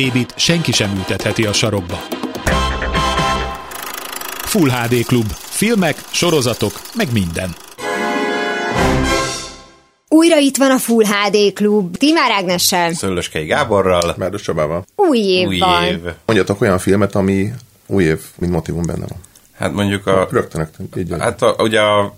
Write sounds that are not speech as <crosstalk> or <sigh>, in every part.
Bébit senki sem ültetheti a sarokba. Full HD Klub. Filmek, sorozatok, meg minden. Újra itt van a Full HD Klub, Timár Ágnessel. Szőlőskei Gáborral. Márdos Csabával. Új év Új van. év. Mondjatok olyan filmet, ami új év, mint motivum benne van. Hát mondjuk a... Rögtön, rögtön. Így. Hát a, ugye a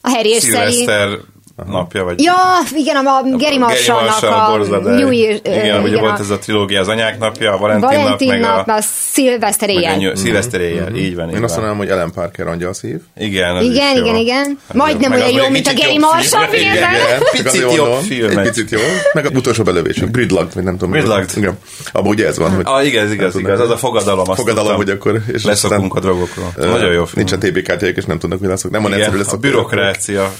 A Harry és szilveszter napja, vagy... Ja, igen, a, a Gary Marshallnak a Borzadás. New Year, Igen, ugye volt a ez a trilógia, az anyák napja, a Valentin, Valentin nap, meg nap, a... a Szilveszter Meg a éjjel. szilveszter éjjel, így van. Én így azt mondanám, hogy Ellen Parker angyal szív. Igen, Igen, igen, igen. Majdnem olyan jó, mint a. Igen, Csak Picit jobb film. Egy picit jó. Meg a utolsó belövés, a Gridlocked, vagy nem tudom. Gridlocked. Igen. Abban ugye ez van, hogy... Ah, igaz, igaz, igaz, az a fogadalom. Fogadalom, hogy akkor... És Leszokunk a drogokról. Nagyon jó film. Nincsen TB kártyájuk, és nem tudnak, mi leszok. Nem van egyszerű lesz a bürokrácia.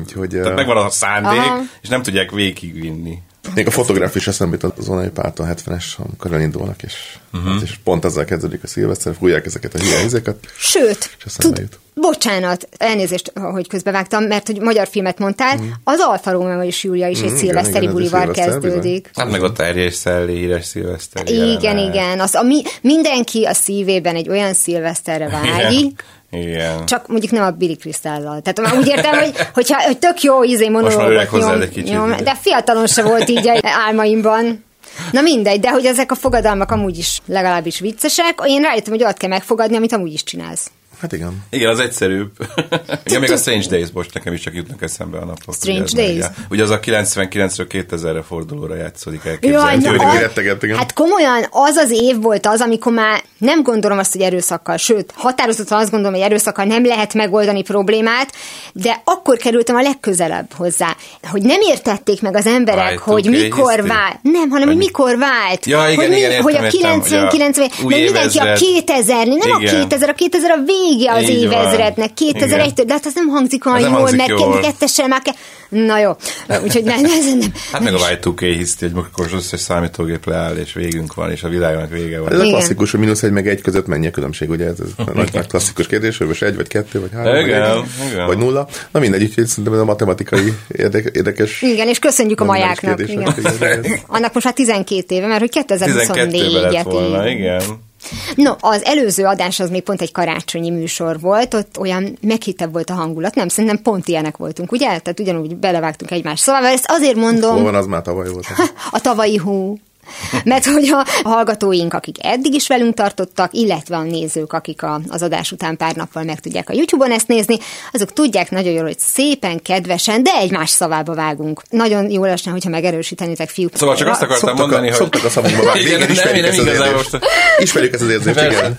Úgyhogy... Tehát megvan a szándék, Aha. és nem tudják végigvinni. Még a fotográf is eszembe jut az onai párton 70-es, amikor elindulnak, és, uh-huh. és pont azzal kezdődik a szilveszter, fújják ezeket a izéket. Sőt, És tud, jut. bocsánat, elnézést, hogy közbevágtam, mert hogy magyar filmet mondtál, az Alfa Romeo és Júlia is egy igen, szilveszteri bulival kezdődik. Hát meg ott Erje és Szelli, híres szilveszter. Igen, igen. Az, a mi, mindenki a szívében egy olyan szilveszterre vágyik, Igen. csak mondjuk nem a Billy Crystal-lal. Tehát úgy értem, hogy, hogyha, hogy tök jó izé monológot nyom, egy kicsit, nyom, de fiatalon se volt így álmaimban. Na mindegy, de hogy ezek a fogadalmak amúgy is legalábbis viccesek, én rájöttem, hogy olyat kell megfogadni, amit amúgy is csinálsz. Hát igen. Igen, az egyszerűbb. <laughs> ja, még a Strange Days, most nekem is csak jutnak eszembe a napok. Strange ugye, Days? meg, ja. Ugye az a 99-ről 2000-re fordulóra játszódik Jaj, elképzelhető. na, igen. Hát komolyan az az év volt az, amikor már nem gondolom azt, hogy erőszakkal, sőt, határozottan azt gondolom, hogy erőszakkal nem lehet megoldani problémát, de akkor kerültem a legközelebb hozzá, hogy nem értették meg az emberek, Y2K hogy mikor history? vált. Nem, hanem hogy mikor vált. Ja, igen, hogy, mi- igen, értem, hogy a értem, 99, hogy a mert új mindenki a évezred. 2000, nem a Igen. 2000, a 2000 a vége az Így évezrednek, 2001-től, de hát az nem hangzik olyan jól, hangzik mert jól. kettessel már kell. Na jó, úgyhogy nem, nem, nem. Hát meg a Y2K hiszti, hogy amikor az összes számítógép leáll, és végünk van, és a világnak vége van. Ez a klasszikus, hogy mínusz egy meg egy között mennyi a különbség, ugye ez, ez a nagy, nagy klasszikus kérdés, hogy most egy, vagy kettő, vagy három, vagy, Igen, egy, igen. vagy nulla. Na mindegy, úgyhogy szerintem ez a matematikai érdek, érdekes. Igen, és köszönjük a majáknak. kérdés, Igen. igen. Annak most már 12 éve, mert hogy 12-ben lett 2024-et volna, ír. igen. No, az előző adás az még pont egy karácsonyi műsor volt, ott olyan meghittebb volt a hangulat, nem, szerintem pont ilyenek voltunk, ugye? Tehát ugyanúgy belevágtunk egymás szavába, ezt azért Hol mondom, van, az már tavaly volt. <laughs> a tavalyi hú. Mert hogy a hallgatóink, akik eddig is velünk tartottak, illetve a nézők, akik a, az adás után pár nappal meg tudják a YouTube-on ezt nézni, azok tudják nagyon jól, hogy szépen, kedvesen, de egymás szavába vágunk. Nagyon jó lesne, hogyha megerősítenétek fiúk. Szóval csak azt akartam Szoktak, mondani, a, hogy... szoktak a szavunkba vágni. Igen, Igen, nem, nem ezt az igazán érzést. most- Ismerjük ezt az érzést, igen.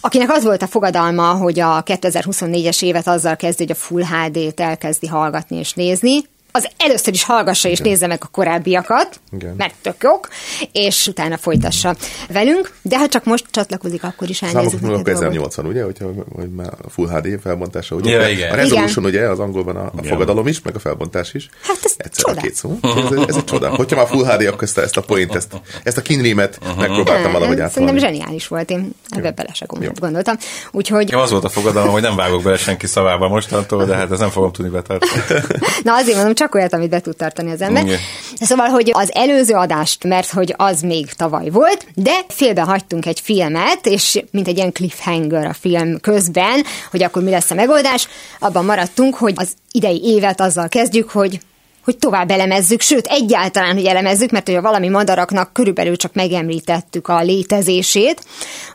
Akinek az volt a fogadalma, hogy a 2024-es évet azzal kezdi, hogy a Full HD-t elkezdi hallgatni és nézni, az először is hallgassa és nézze meg a korábbiakat, Igen. mert tök jók, és utána folytassa velünk, de ha csak most csatlakozik, akkor is elnézzük. Számok múlva neked dolgot. 1080, ugye, hogyha, hogy már a Full HD felbontása, ugye? Ja, igen. A resolution, ugye, az angolban a, a Igen. fogadalom is, meg a felbontás is. Hát ez Egyszer a csoda. két szó. Ez, ez, egy csoda. Hogyha már Full HD, akkor ezt a, ezt a point, ezt, ezt a kinrímet megpróbáltam Nem, valahogy Szerintem átolni. zseniális volt, én ebbe bele se gondolt- gondoltam. Úgyhogy, Nekem az volt a fogadalom, hogy nem vágok bele senki szavába mostantól, de hát ezt nem fogom tudni betartani. <laughs> na azért mondom, csak olyat, amit be tud tartani az ember. Igen. Szóval, hogy az előző adást, mert hogy az még tavaly volt, de félbe hagytunk egy filmet, és mint egy ilyen cliffhanger a film közben, hogy akkor mi lesz a megoldás, abban maradtunk, hogy az idei évet azzal kezdjük, hogy hogy tovább elemezzük, sőt, egyáltalán, hogy elemezzük, mert hogyha valami madaraknak körülbelül csak megemlítettük a létezését.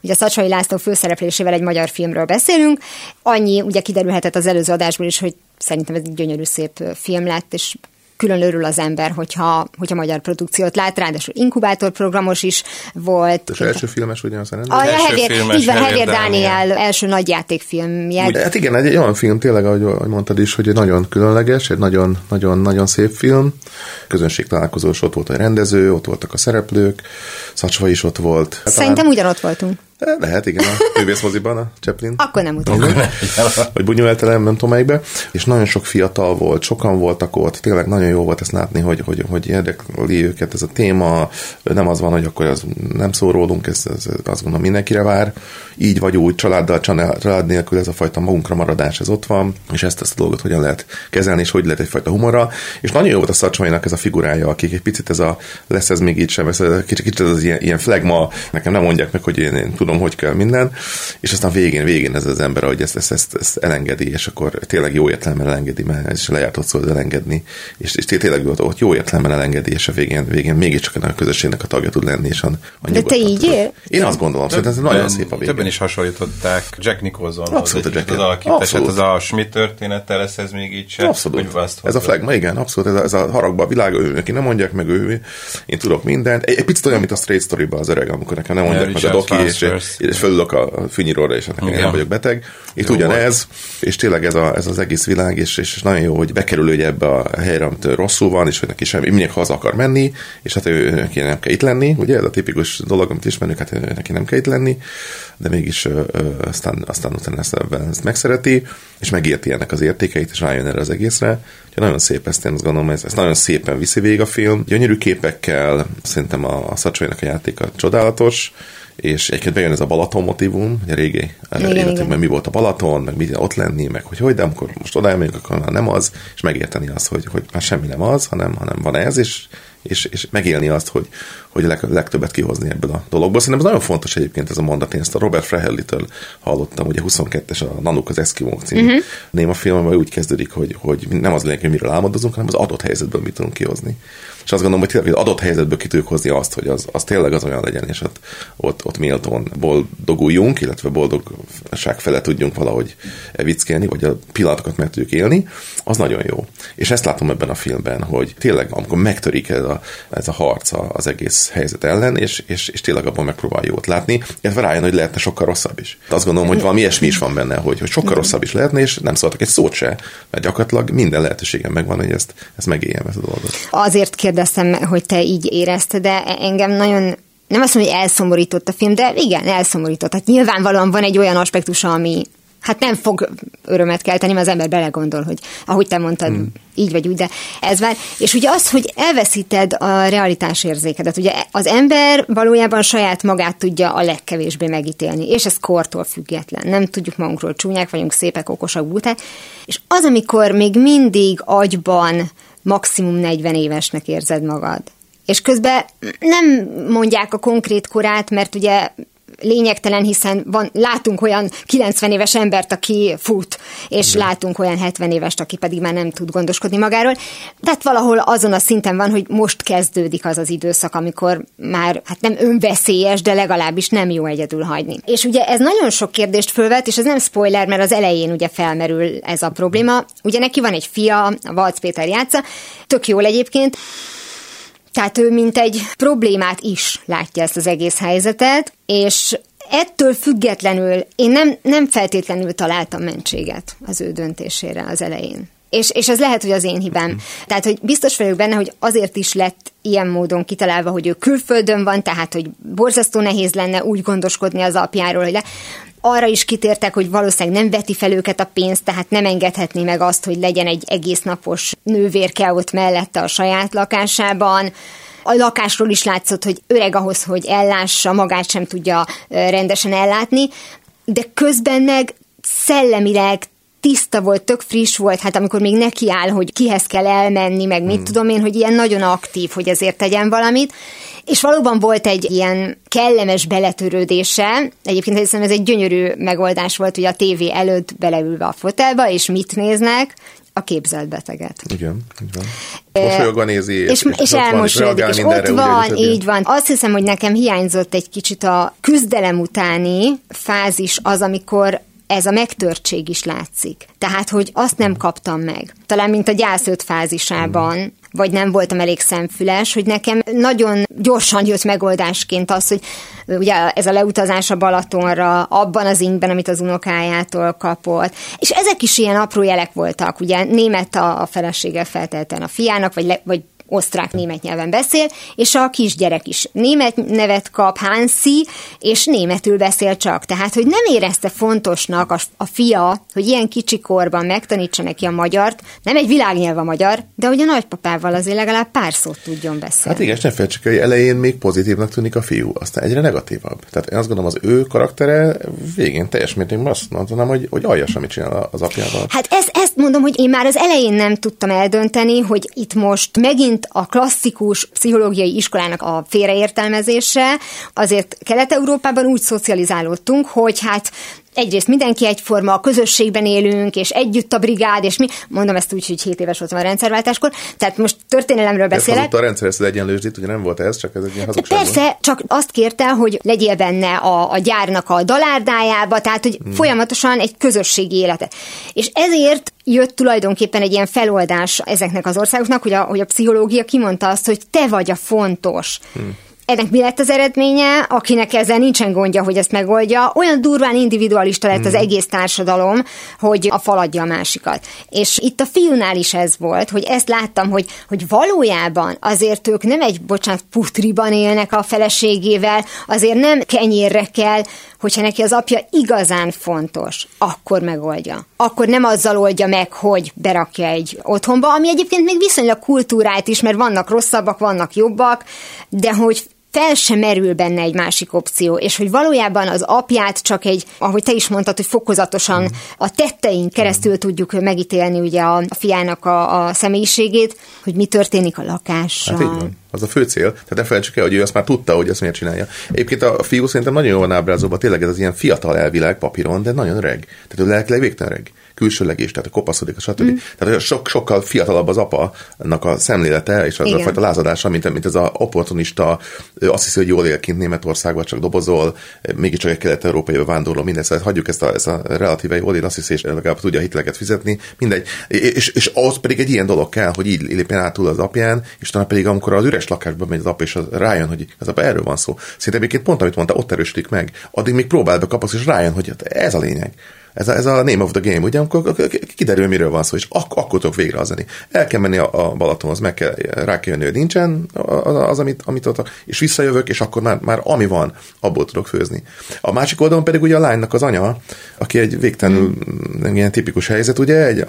Ugye a Szacsai László főszereplésével egy magyar filmről beszélünk. Annyi ugye kiderülhetett az előző adásból is, hogy szerintem ez egy gyönyörű szép film lett, és külön örül az ember, hogyha, hogyha magyar produkciót lát, ráadásul inkubátorprogramos is volt. És első filmes ugyanaz a A rendező? első Hevér, filmes így van, Hevér Hevér Dániel. Dániel első nagyjátékfilmje. Úgy, hát igen, egy, egy olyan film tényleg, ahogy, ahogy mondtad is, hogy egy nagyon különleges, egy nagyon, nagyon, nagyon szép film. Közönség találkozós, ott volt a rendező, ott voltak a szereplők, Szacsva is ott volt. Hát Szerintem ugyanott voltunk. Talán- Lehet, igen, a művészmoziban, a Chaplin. Akkor nem utolsó. vagy Bunyueltelem, nem tudom melyikbe, és nagyon sok fiatal volt, sokan voltak ott, tényleg nagyon jó volt ezt látni, hogy, hogy, hogy érdekli őket ez a téma, nem az van, hogy akkor az nem szól rólunk, ez, ez, azt gondolom mindenkire vár, így vagy úgy, családdal, család család nélkül ez a fajta magunkra maradás, ez ott van, és ezt, ezt a dolgot hogyan lehet kezelni, és hogy lehet egyfajta humora, és nagyon jó volt a Szacsmainak ez a figurája, akik egy picit ez a lesz ez még így sem, ez kicsit, kicsit ez az ilyen, ilyen flagma, nekem nem mondják meg, hogy én, én tudom, hogy kell minden, és aztán végén, végén ez az ember, hogy ezt, ezt, ezt, ezt elengedi, és akkor tényleg jó értelemben elengedi, mert ez is lejárt ott szól, hogy elengedni, és, és tényleg ott, ott jó értelemben elengedi, és a végén, végén mégiscsak ennek a közösségnek a tagja tud lenni, és a, a De te így él? Én azt gondolom, szerintem ez nagyon szép a végén. Többen is hasonlították Jack Nicholsonhoz. Abszolút a egy Jack- Az alakítás, abszolút. hát az a Schmidt története lesz ez még így se. Abszolút. Ez a flagma, igen, abszolút. Ez a, ez a haragba a világ, ő neki nem mondják meg, ő, én tudok mindent. Egy, egy picit olyan, mint a Straight story az öreg, amikor nekem nem mondják meg a doki, és, Farnsworth. és fölülök a fűnyiróra, és nekem Igen. nem vagyok beteg. Itt Jó ugyanez, és tényleg ez, a, ez az egész világ, és, és nagyon jó, hogy bekerül ugye ebbe a helyre, amit rosszul van, és hogy neki semmi, mindenki haza akar menni, és hát ő neki nem kell itt lenni, ugye ez a tipikus dolog, amit ismerünk, hát ő, neki nem kell itt lenni, de mégis ö, ö, aztán, aztán utána ezt, ezt megszereti, és megérti ennek az értékeit, és rájön erre az egészre. Úgyhogy nagyon szép ezt, én azt gondolom, ez, ez nagyon szépen viszi végig a film. Gyönyörű képekkel, szerintem a, a Szacsainak a játéka csodálatos, és egyébként bejön ez a Balaton motivum, ugye régi Igen, életünkben mi volt a Balaton, meg mit ott lenni, meg hogy hogy, de amikor most oda elmegyünk, akkor már nem az, és megérteni azt, hogy, hogy már semmi nem az, hanem, hanem van ez, és, és, és megélni azt, hogy, hogy a leg, legtöbbet kihozni ebből a dologból. Szerintem ez nagyon fontos egyébként ez a mondat. Én ezt a Robert Frehelli-től hallottam, ugye 22-es a Nanuk az Eskimók című uh-huh. néma film, amely úgy kezdődik, hogy, hogy nem az lényeg, hogy miről álmodozunk, hanem az adott helyzetből mit tudunk kihozni. És azt gondolom, hogy tényleg az adott helyzetből ki tudjuk hozni azt, hogy az, az tényleg az olyan legyen, és ott, ott, ott méltón boldoguljunk, illetve boldogság fele tudjunk valahogy viccelni, vagy a pillanatokat meg tudjuk élni, az nagyon jó. És ezt látom ebben a filmben, hogy tényleg amikor megtörik ez a, ez a harc az egész helyzet ellen, és, és, és tényleg abban megpróbál jót látni, illetve rájön, hogy lehetne sokkal rosszabb is. Azt gondolom, hogy valami ilyesmi is van benne, hogy, hogy sokkal rosszabb is lehetne, és nem szóltak egy szót se, mert gyakorlatilag minden lehetőségem megvan, hogy ezt, ezt megéljem ezt a dolgot. Azért kérdeztem, hogy te így érezted, de engem nagyon nem azt mondom, hogy elszomorított a film, de igen, elszomorított. Hát nyilvánvalóan van egy olyan aspektusa, ami hát nem fog örömet kelteni, mert az ember belegondol, hogy ahogy te mondtad, hmm. így vagy úgy, de ez vár. És ugye az, hogy elveszíted a realitás érzékedet. Ugye az ember valójában saját magát tudja a legkevésbé megítélni, és ez kortól független. Nem tudjuk magunkról csúnyák vagyunk, szépek, okosak, buták. És az, amikor még mindig agyban maximum 40 évesnek érzed magad. És közben nem mondják a konkrét korát, mert ugye lényegtelen, hiszen van, látunk olyan 90 éves embert, aki fut, és De. látunk olyan 70 évest, aki pedig már nem tud gondoskodni magáról. Tehát valahol azon a szinten van, hogy most kezdődik az az időszak, amikor már hát nem önveszélyes, de legalábbis nem jó egyedül hagyni. És ugye ez nagyon sok kérdést fölvet, és ez nem spoiler, mert az elején ugye felmerül ez a probléma. Ugye neki van egy fia, a Valc Péter játsza, tök jól egyébként, tehát ő mint egy problémát is látja ezt az egész helyzetet, és ettől függetlenül én nem, nem feltétlenül találtam mentséget az ő döntésére az elején. És, és ez lehet, hogy az én hibám. Tehát, hogy biztos vagyok benne, hogy azért is lett ilyen módon kitalálva, hogy ő külföldön van, tehát, hogy borzasztó nehéz lenne úgy gondoskodni az apjáról, hogy le arra is kitértek, hogy valószínűleg nem veti fel őket a pénzt, tehát nem engedhetné meg azt, hogy legyen egy egész napos nővérke ott mellette a saját lakásában. A lakásról is látszott, hogy öreg ahhoz, hogy ellássa, magát sem tudja rendesen ellátni, de közben meg szellemileg tiszta volt, tök friss volt, hát amikor még neki áll, hogy kihez kell elmenni, meg mit hmm. tudom én, hogy ilyen nagyon aktív, hogy ezért tegyen valamit. És valóban volt egy ilyen kellemes beletörődése. Egyébként hiszem ez egy gyönyörű megoldás volt, hogy a tévé előtt beleülve a fotelba, és mit néznek? A képzelt beteget. Igen, így van. Mosolyogva nézi, és, és, és, és elmosolyodik, és ott van, így van. Azt hiszem, hogy nekem hiányzott egy kicsit a küzdelem utáni fázis az, amikor ez a megtörtség is látszik. Tehát, hogy azt nem kaptam meg. Talán, mint a gyászöt fázisában, vagy nem voltam elég szemfüles, hogy nekem nagyon gyorsan jött megoldásként az, hogy ugye ez a leutazás a Balatonra, abban az ingben, amit az unokájától kapott. És ezek is ilyen apró jelek voltak, ugye német a, a felesége feltelten a fiának, vagy, le, vagy osztrák-német nyelven beszél, és a kisgyerek is német nevet kap, Hansi, és németül beszél csak. Tehát, hogy nem érezte fontosnak a, a fia, hogy ilyen kicsi korban megtanítsa neki a magyart, nem egy világnyelv a magyar, de hogy a nagypapával azért legalább pár szót tudjon beszélni. Hát igen, és ne felejtsük, hogy elején még pozitívnak tűnik a fiú, aztán egyre negatívabb. Tehát én azt gondolom, az ő karaktere végén teljes mértékben azt mondanám, hogy, hogy aljas, amit csinál az apjával. Hát ezt, ezt mondom, hogy én már az elején nem tudtam eldönteni, hogy itt most megint megint a klasszikus pszichológiai iskolának a félreértelmezése. Azért Kelet-Európában úgy szocializálódtunk, hogy hát egyrészt mindenki egyforma, a közösségben élünk, és együtt a brigád, és mi, mondom ezt úgy, hogy 7 éves voltam a rendszerváltáskor, tehát most történelemről beszélek. a rendszer ezt az egyenlősít, ugye nem volt ez, csak ez egy ilyen hazugság Persze, volt. csak azt kérte, hogy legyél benne a, a gyárnak a dalárdájába, tehát hogy hmm. folyamatosan egy közösségi életet. És ezért jött tulajdonképpen egy ilyen feloldás ezeknek az országoknak, hogy a, hogy a pszichológia kimondta azt, hogy te vagy a fontos. Hmm ennek mi lett az eredménye? Akinek ezzel nincsen gondja, hogy ezt megoldja, olyan durván individualista lett az hmm. egész társadalom, hogy a faladja a másikat. És itt a fiúnál is ez volt, hogy ezt láttam, hogy, hogy valójában azért ők nem egy, bocsánat, putriban élnek a feleségével, azért nem kenyérre kell, hogyha neki az apja igazán fontos, akkor megoldja. Akkor nem azzal oldja meg, hogy berakja egy otthonba, ami egyébként még viszonylag kultúrált is, mert vannak rosszabbak, vannak jobbak, de hogy fel sem merül benne egy másik opció, és hogy valójában az apját csak egy, ahogy te is mondtad, hogy fokozatosan a tetteink keresztül tudjuk megítélni ugye a, a fiának a, a személyiségét, hogy mi történik a lakással. Hát. Az a fő cél. Tehát ne felejtsük el, hogy ő azt már tudta, hogy ezt miért csinálja. Egyébként a fiú szerintem nagyon jól van ábrázolva, tényleg ez az ilyen fiatal elvileg papíron, de nagyon öreg. Tehát ő lelkileg végtelen öreg külsőleg is, tehát a kopaszodik, stb. Mm. Tehát sok, sokkal fiatalabb az apa a szemlélete és az a fajta lázadása, mint, mint ez az opportunista, azt hiszi, hogy jól él kint Németországban, csak dobozol, mégiscsak egy kelet-európai vándorló, minden, szóval hagyjuk ezt a, ezt a relatíve jól él, azt hiszi, és legalább tudja a hiteleket fizetni, mindegy. És, és ahhoz pedig egy ilyen dolog kell, hogy így lépjen átul az apján, és talán pedig amikor az üres lakásban megy az apa, és az rájön, hogy az apa erről van szó. Szerintem pont, amit mondta, ott erősödik meg. Addig még próbál be kapasz, és rájön, hogy ez a lényeg. Ez a, ez a name of the game, ugye, amikor kiderül, miről van szó, és ak- akkor tudok végre azani. El kell menni a, a Balatonhoz, meg kell, rá kell jönni, hogy nincsen az, az amit, amit ott, és visszajövök, és akkor már, már ami van, abból tudok főzni. A másik oldalon pedig ugye a lánynak az anya, aki egy végtelenül mm. ilyen tipikus helyzet, ugye, egy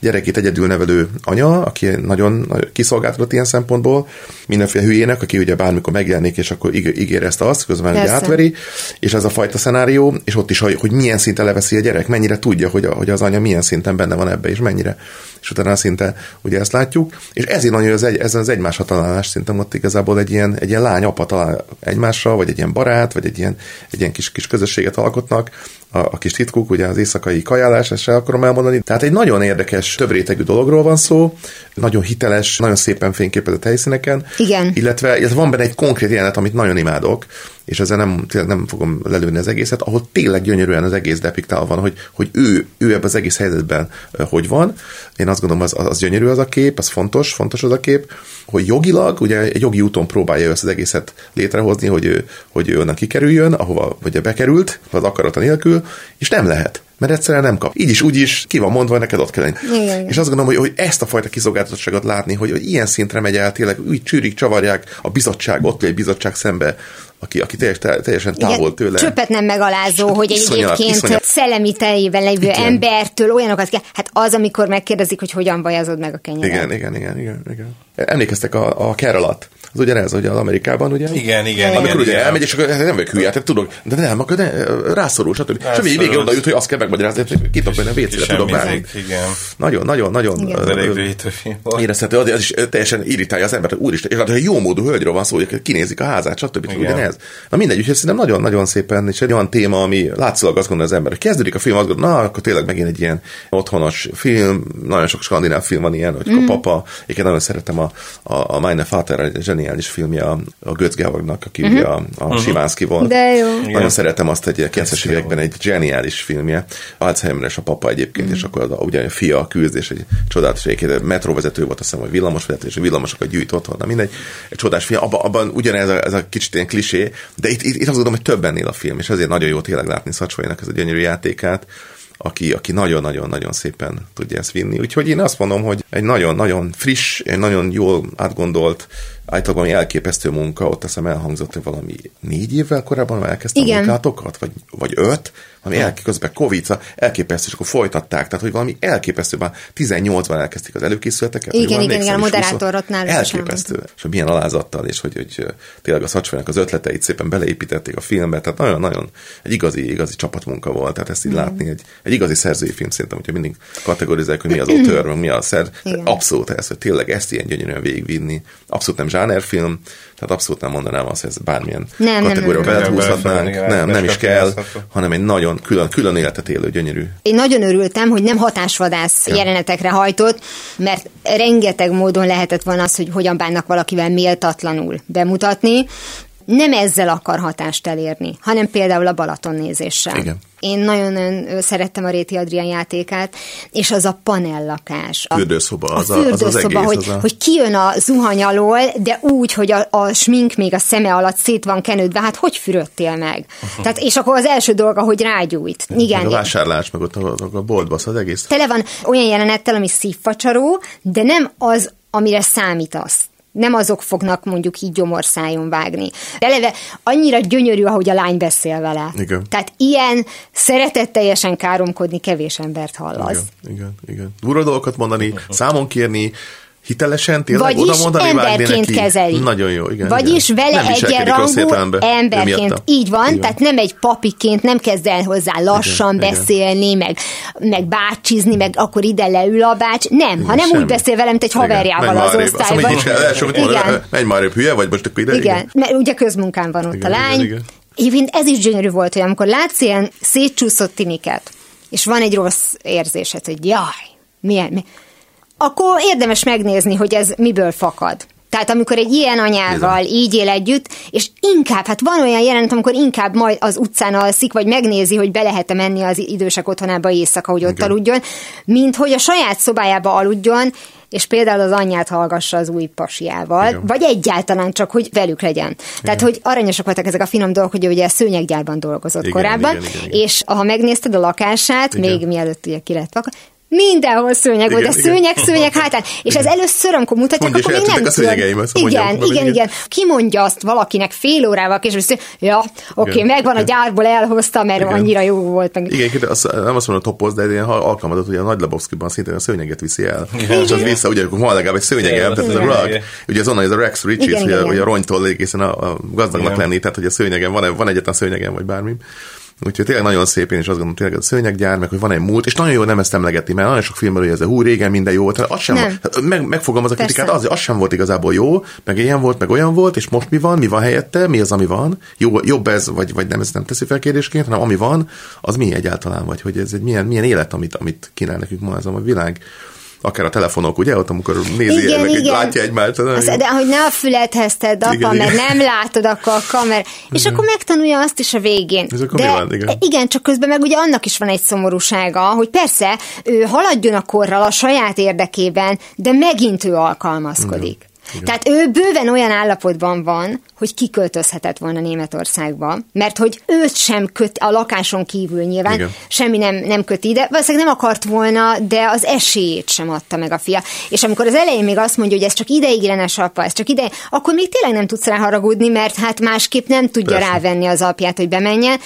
gyerekét egyedül nevelő anya, aki nagyon kiszolgáltatott ilyen szempontból, mindenféle hülyének, aki ugye bármikor megjelenik, és akkor ígér ezt azt, közben ugye átveri, és ez a fajta szenárió, és ott is, hogy, hogy milyen szinten leveszi a gyerek, mennyire tudja, hogy, a, hogy az anya milyen szinten benne van ebbe, és mennyire. És utána szinte ugye ezt látjuk. És ezért nagyon az, egy, ez az egymásra találás szerintem ott igazából egy ilyen, egy ilyen lány apa talál egymásra, vagy egy ilyen barát, vagy egy ilyen, egy ilyen kis, kis közösséget alkotnak, a, a kis titkuk, ugye az éjszakai kajálás, ezt sem akarom elmondani. Tehát egy nagyon érdekes, több rétegű dologról van szó, nagyon hiteles, nagyon szépen fényképezett helyszíneken. Igen. Illetve, illetve van benne egy konkrét jelenet, amit nagyon imádok, és ezzel nem, nem fogom lelőni az egészet, ahol tényleg gyönyörűen az egész depiktál van, hogy, hogy ő, ő ebben az egész helyzetben hogy van. Én azt gondolom, az, az gyönyörű az a kép, az fontos, fontos az a kép, hogy jogilag, ugye egy jogi úton próbálja ezt az egészet létrehozni, hogy ő, hogy ő onnan kikerüljön, ahova vagy bekerült, az akarata nélkül, és nem lehet mert egyszerűen nem kap. Így is, úgy is ki van mondva, neked ott kell lenni. Igen, És azt gondolom, hogy, hogy ezt a fajta kiszolgáltatottságot látni, hogy, hogy ilyen szintre megy el, tényleg úgy csűrik, csavarják a bizottság, ott egy bizottság szembe aki, aki teljes, teljesen távol Igen, tőle. Csöppet nem megalázó, hogy iszonyat, egyébként iszonyat. szellemi teljében lévő igen. embertől olyanokat kell. Hát az, amikor megkérdezik, hogy hogyan bajazod meg a kenyeret. Igen, igen, igen, igen. igen. Emlékeztek a, a Kerelat? Az ugyanez, hogy az Amerikában, ugye? Igen, igen. Amikor igen, ugye igen. elmegy, és akkor nem vagyok hülye, tehát tudok, de nem, akkor ne, rászorul, stb. És végig oda jut, hogy azt kell megmagyarázni, hogy kitok benne vécére, tudok bármi. Igen. Nagyon, nagyon, nagyon. Érezhető, az is teljesen irritálja az embert, hogy úristen, és hát, hogy jó módú hölgyről van szó, hogy kinézik a házát, stb. Igen. Ugye ez. Na mindegy, úgyhogy szerintem nagyon-nagyon szépen, és egy olyan téma, ami látszólag azt gondol az ember, hogy kezdődik a film, azt gondol, na, akkor tényleg megint egy ilyen otthonos film, nagyon sok skandináv film van ilyen, hogy mm. a papa, én nagyon szeretem a, a, a Meine Vater, egy zseniális filmje a, a Götz Georgnak, aki mm-hmm. a, a. Sivánszki volt. De jó. Nagyon Igen. szeretem azt, egy 90-es években egy zseniális filmje, Alzheimeres a papa egyébként, mm. és akkor ugye a fia küzd, és egy csodálatos egyébként metróvezető volt, azt hiszem, hogy villamosvezető, és a villamosokat gyűjt otthon, na mindegy. Egy csodás film, abban, abban ugyanez a, ez a kicsit ilyen klisé, de itt, itt, itt azt gondolom, hogy többen él a film, és ezért nagyon jó tényleg látni Szacsvainak ez a gyönyörű játékát aki, aki nagyon-nagyon-nagyon szépen tudja ezt vinni. Úgyhogy én azt mondom, hogy egy nagyon-nagyon friss, egy nagyon jól átgondolt, általában elképesztő munka, ott azt hiszem elhangzott, hogy valami négy évvel korábban elkezdtem a munkátokat, vagy, vagy öt, ami el, közben Covid, szóval elképesztő, és akkor folytatták, tehát hogy valami elképesztő, már 18-ban elkezdték az előkészületeket. Igen, igen, igen, a moderátorot náluk Elképesztő, és hogy milyen alázattal, és hogy, hogy tényleg a szacsványnak az ötleteit szépen beleépítették a filmbe, tehát nagyon-nagyon egy igazi, igazi csapatmunka volt, tehát ezt így mm. látni, egy, egy igazi szerzői film szerintem, hogyha mindig kategorizálják, hogy mi az autor, mi a szer, <clears throat> abszolút ez, hogy tényleg ezt ilyen gyönyörűen végigvinni, abszolút nem zsánerfilm, tehát abszolút nem mondanám azt, hogy ez bármilyen nem, kategóriába belehúzhatnánk. Nem, nem, nem. Is kell, hanem egy nagyon külön, külön életet élő, gyönyörű. Én nagyon örültem, hogy nem hatásvadász ja. jelenetekre hajtott, mert rengeteg módon lehetett volna az, hogy hogyan bánnak valakivel méltatlanul bemutatni, nem ezzel akar hatást elérni, hanem például a Balaton nézéssel. Igen. Én nagyon szerettem a Réti Adrián játékát, és az a panellakás. A fürdőszoba. Az a, fürdőszoba, az, az egész, hogy, az a... hogy kijön a zuhany alól, de úgy, hogy a, a smink még a szeme alatt szét van kenődve, hát hogy fürödtél meg? Uh-huh. Tehát, és akkor az első dolga, hogy rágyújt. Igen. Meg a vásárlás, meg ott a, a boltba, az egész. Tele van olyan jelenettel, ami szívfacsaró, de nem az, amire számítasz nem azok fognak mondjuk így gyomorszájon vágni. Eleve annyira gyönyörű, ahogy a lány beszél vele. Igen. Tehát ilyen szeretetteljesen káromkodni kevés embert hallasz. Igen, igen, igen. Durva dolgokat mondani, számon kérni, hitelesen tényleg Vagyis oda mondani, emberként neki. kezeli. Nagyon jó, igen. Vagyis igen. vele egyenrangú emberként. Így van, így tehát nem egy papiként, nem kezd el hozzá lassan igen, beszélni, igen. meg, meg bácsizni, meg akkor ide leül a bács. Nem, igen, hanem semmi. úgy beszél velem, mint egy haverjával az osztályban. Igen. Menj már hülye vagy most akkor ide? Igen, igen. mert ugye közmunkán van ott igen, a lány. Igen, igen. ez is gyönyörű volt, hogy amikor látsz ilyen szétcsúszott tiniket, és van egy rossz érzésed, hogy jaj, milyen, milyen akkor érdemes megnézni, hogy ez miből fakad. Tehát amikor egy ilyen anyával Bizony. így él együtt, és inkább, hát van olyan jelent, amikor inkább majd az utcán alszik, vagy megnézi, hogy be lehet-e menni az idősek otthonába éjszaka, hogy ott Igen. aludjon, mint hogy a saját szobájába aludjon, és például az anyját hallgassa az új pasiával, Igen. vagy egyáltalán csak, hogy velük legyen. Igen. Tehát, hogy aranyosak voltak ezek a finom dolgok, hogy ugye a szőnyeggyárban dolgozott igen, korábban, igen, igen, igen. és ha megnézted a lakását, igen. még mielőtt ugye ki lett vakar, Mindenhol szőnyeg volt, a szőnyeg, szőnyeg hátán. És ez először, amikor mutatják, akkor még nem a igen, igen, igen, igen. Ki mondja azt valakinek fél órával később, hogy ja, oké, okay, megvan a gyárból, elhozta, mert igen. annyira jó volt. Meg. Igen, az, nem azt mondom, topoz, de ilyen alkalmazott, hogy a Nagy Lebowski-ban szintén a szőnyeget viszi el. Igen. És az vissza, ugye, akkor van legalább egy szőnyege, tehát a rug, ugye az onnan, ez a Rex Riches, hogy a rongytól egészen a, gazdagnak lenni, tehát hogy a szőnyegen van, van egyetlen szőnyegen, vagy bármi. Úgyhogy tényleg nagyon szép, én is azt gondolom, tényleg a szőnyeggyár, meg hogy van egy múlt, és nagyon jó nem ezt emlegetni, mert nagyon sok filmben, hogy ez a hú, régen minden jó volt, az sem nem. meg, megfogalmaz a kritikát, az, az sem volt igazából jó, meg ilyen volt, meg olyan volt, és most mi van, mi van helyette, mi az, ami van, jó, jobb ez, vagy, vagy nem, ez nem teszi fel kérdésként, hanem ami van, az mi egyáltalán, vagy? Hogy ez egy milyen, milyen élet, amit, amit kínál nekünk ma ez a világ akár a telefonok, ugye, ott amikor nézi, igen, meg, igen. látja egymást. Az, de hogy ne a fülethez tedd, apa, igen, mert igen. nem látod akkor a kamer. <laughs> És igen. akkor megtanulja azt is a végén. Ez akkor de, van, igen. igen, csak közben meg ugye annak is van egy szomorúsága, hogy persze ő haladjon a korral a saját érdekében, de megint ő alkalmazkodik. Igen. Igen. Tehát ő bőven olyan állapotban van, hogy kiköltözhetett volna Németországba, mert hogy őt sem köt a lakáson kívül nyilván, Igen. semmi nem, nem köt ide, valószínűleg nem akart volna, de az esélyét sem adta meg a fia. És amikor az elején még azt mondja, hogy ez csak ideiglenes apa, ez csak ide, akkor még tényleg nem tudsz rá haragudni, mert hát másképp nem tudja Persze. rávenni az apját, hogy bemenjen,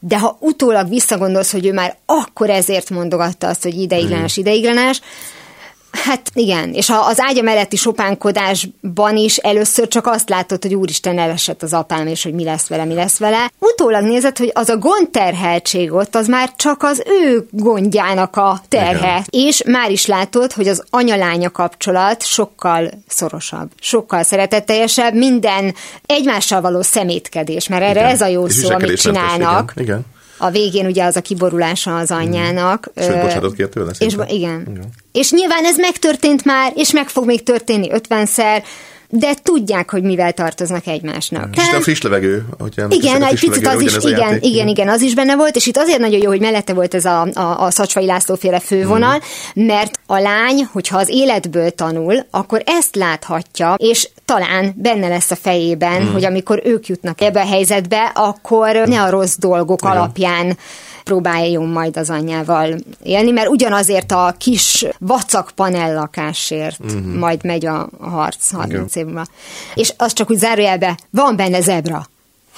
de ha utólag visszagondolsz, hogy ő már akkor ezért mondogatta azt, hogy ideiglenes, ideiglenes, Hát igen, és az ágya melletti sopánkodásban is először csak azt látod, hogy úristen elesett az apám, és hogy mi lesz vele, mi lesz vele. Utólag nézed, hogy az a gondterheltség ott, az már csak az ő gondjának a terhe. Igen. És már is látod, hogy az anyalánya kapcsolat sokkal szorosabb, sokkal szeretetteljesebb, minden egymással való szemétkedés, mert erre igen. ez a jó És szó, amit csinálnak. Igen. igen. A végén ugye az a kiborulása az anyjának. Sőt, Ö, bocsánatot kért tőle? és, igen. igen. És nyilván ez megtörtént már, és meg fog még történni ötvenszer, de tudják, hogy mivel tartoznak egymásnak. Kicsit a friss levegő, igen, egy picit levegő, az is, igen, játék. igen, igen, az is benne volt, és itt azért nagyon jó, hogy mellette volt ez a, a, a Szacsvai László féle fővonal, Mhm. mert a lány, hogyha az életből tanul, akkor ezt láthatja, és talán benne lesz a fejében, Mhm. hogy amikor ők jutnak ebbe a helyzetbe, akkor ne a rossz dolgok Igen. alapján próbáljon majd az anyjával élni, mert ugyanazért a kis vacak panellakásért uh-huh. majd megy a, harc 30 év múlva. És az csak úgy zárójelbe, van benne zebra.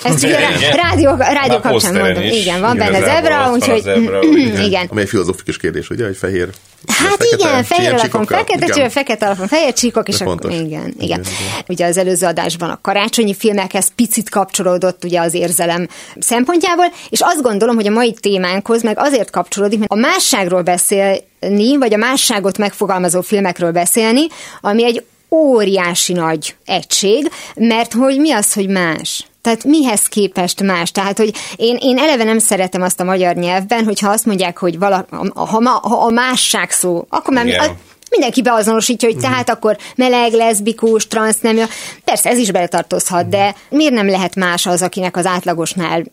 Ezt ugye rádió, rádió kapcsán mondom. is. Igen, van benne zebra, úgyhogy <clears throat> igen. Ami egy filozofikus kérdés, ugye, hogy fehér. Hát fekete, igen, fehér alapon fekete, Igen. fekete alapon fehér csíkok, és akkor, Igen, igen. igen. Ugye az előző adásban a karácsonyi filmekhez picit kapcsolódott ugye az érzelem szempontjából, és azt gondolom, hogy a mai témánkhoz meg azért kapcsolódik, mert a másságról beszélni, vagy a másságot megfogalmazó filmekről beszélni, ami egy óriási nagy egység, mert hogy mi az, hogy más? Tehát mihez képest más? Tehát, hogy én, én eleve nem szeretem azt a magyar nyelvben, hogyha azt mondják, hogy vala, ha, ma, ha a másság szó, akkor már Igen. a, mindenki beazonosítja, hogy tehát akkor meleg, leszbikus, transznemű. Persze ez is beletartozhat, de miért nem lehet más az, akinek az átlagosnál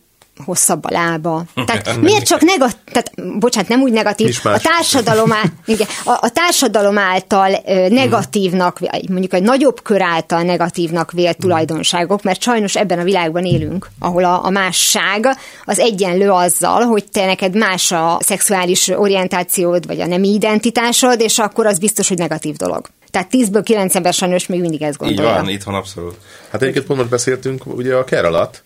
hosszabb a lába. <laughs> Tehát miért csak negatív, tehát bocsánat, nem úgy negatív, a társadalom, á, <laughs> igen, a, a társadalom által negatívnak, mondjuk egy nagyobb kör által negatívnak vélt tulajdonságok, mert sajnos ebben a világban élünk, ahol a, a másság az egyenlő azzal, hogy te neked más a szexuális orientációd, vagy a nemi identitásod, és akkor az biztos, hogy negatív dolog. Tehát 10-ből 9 ember sajnos még mindig ezt Így gondolja. van, itt van abszolút. Hát egyébként pont most beszéltünk ugye a ker alatt,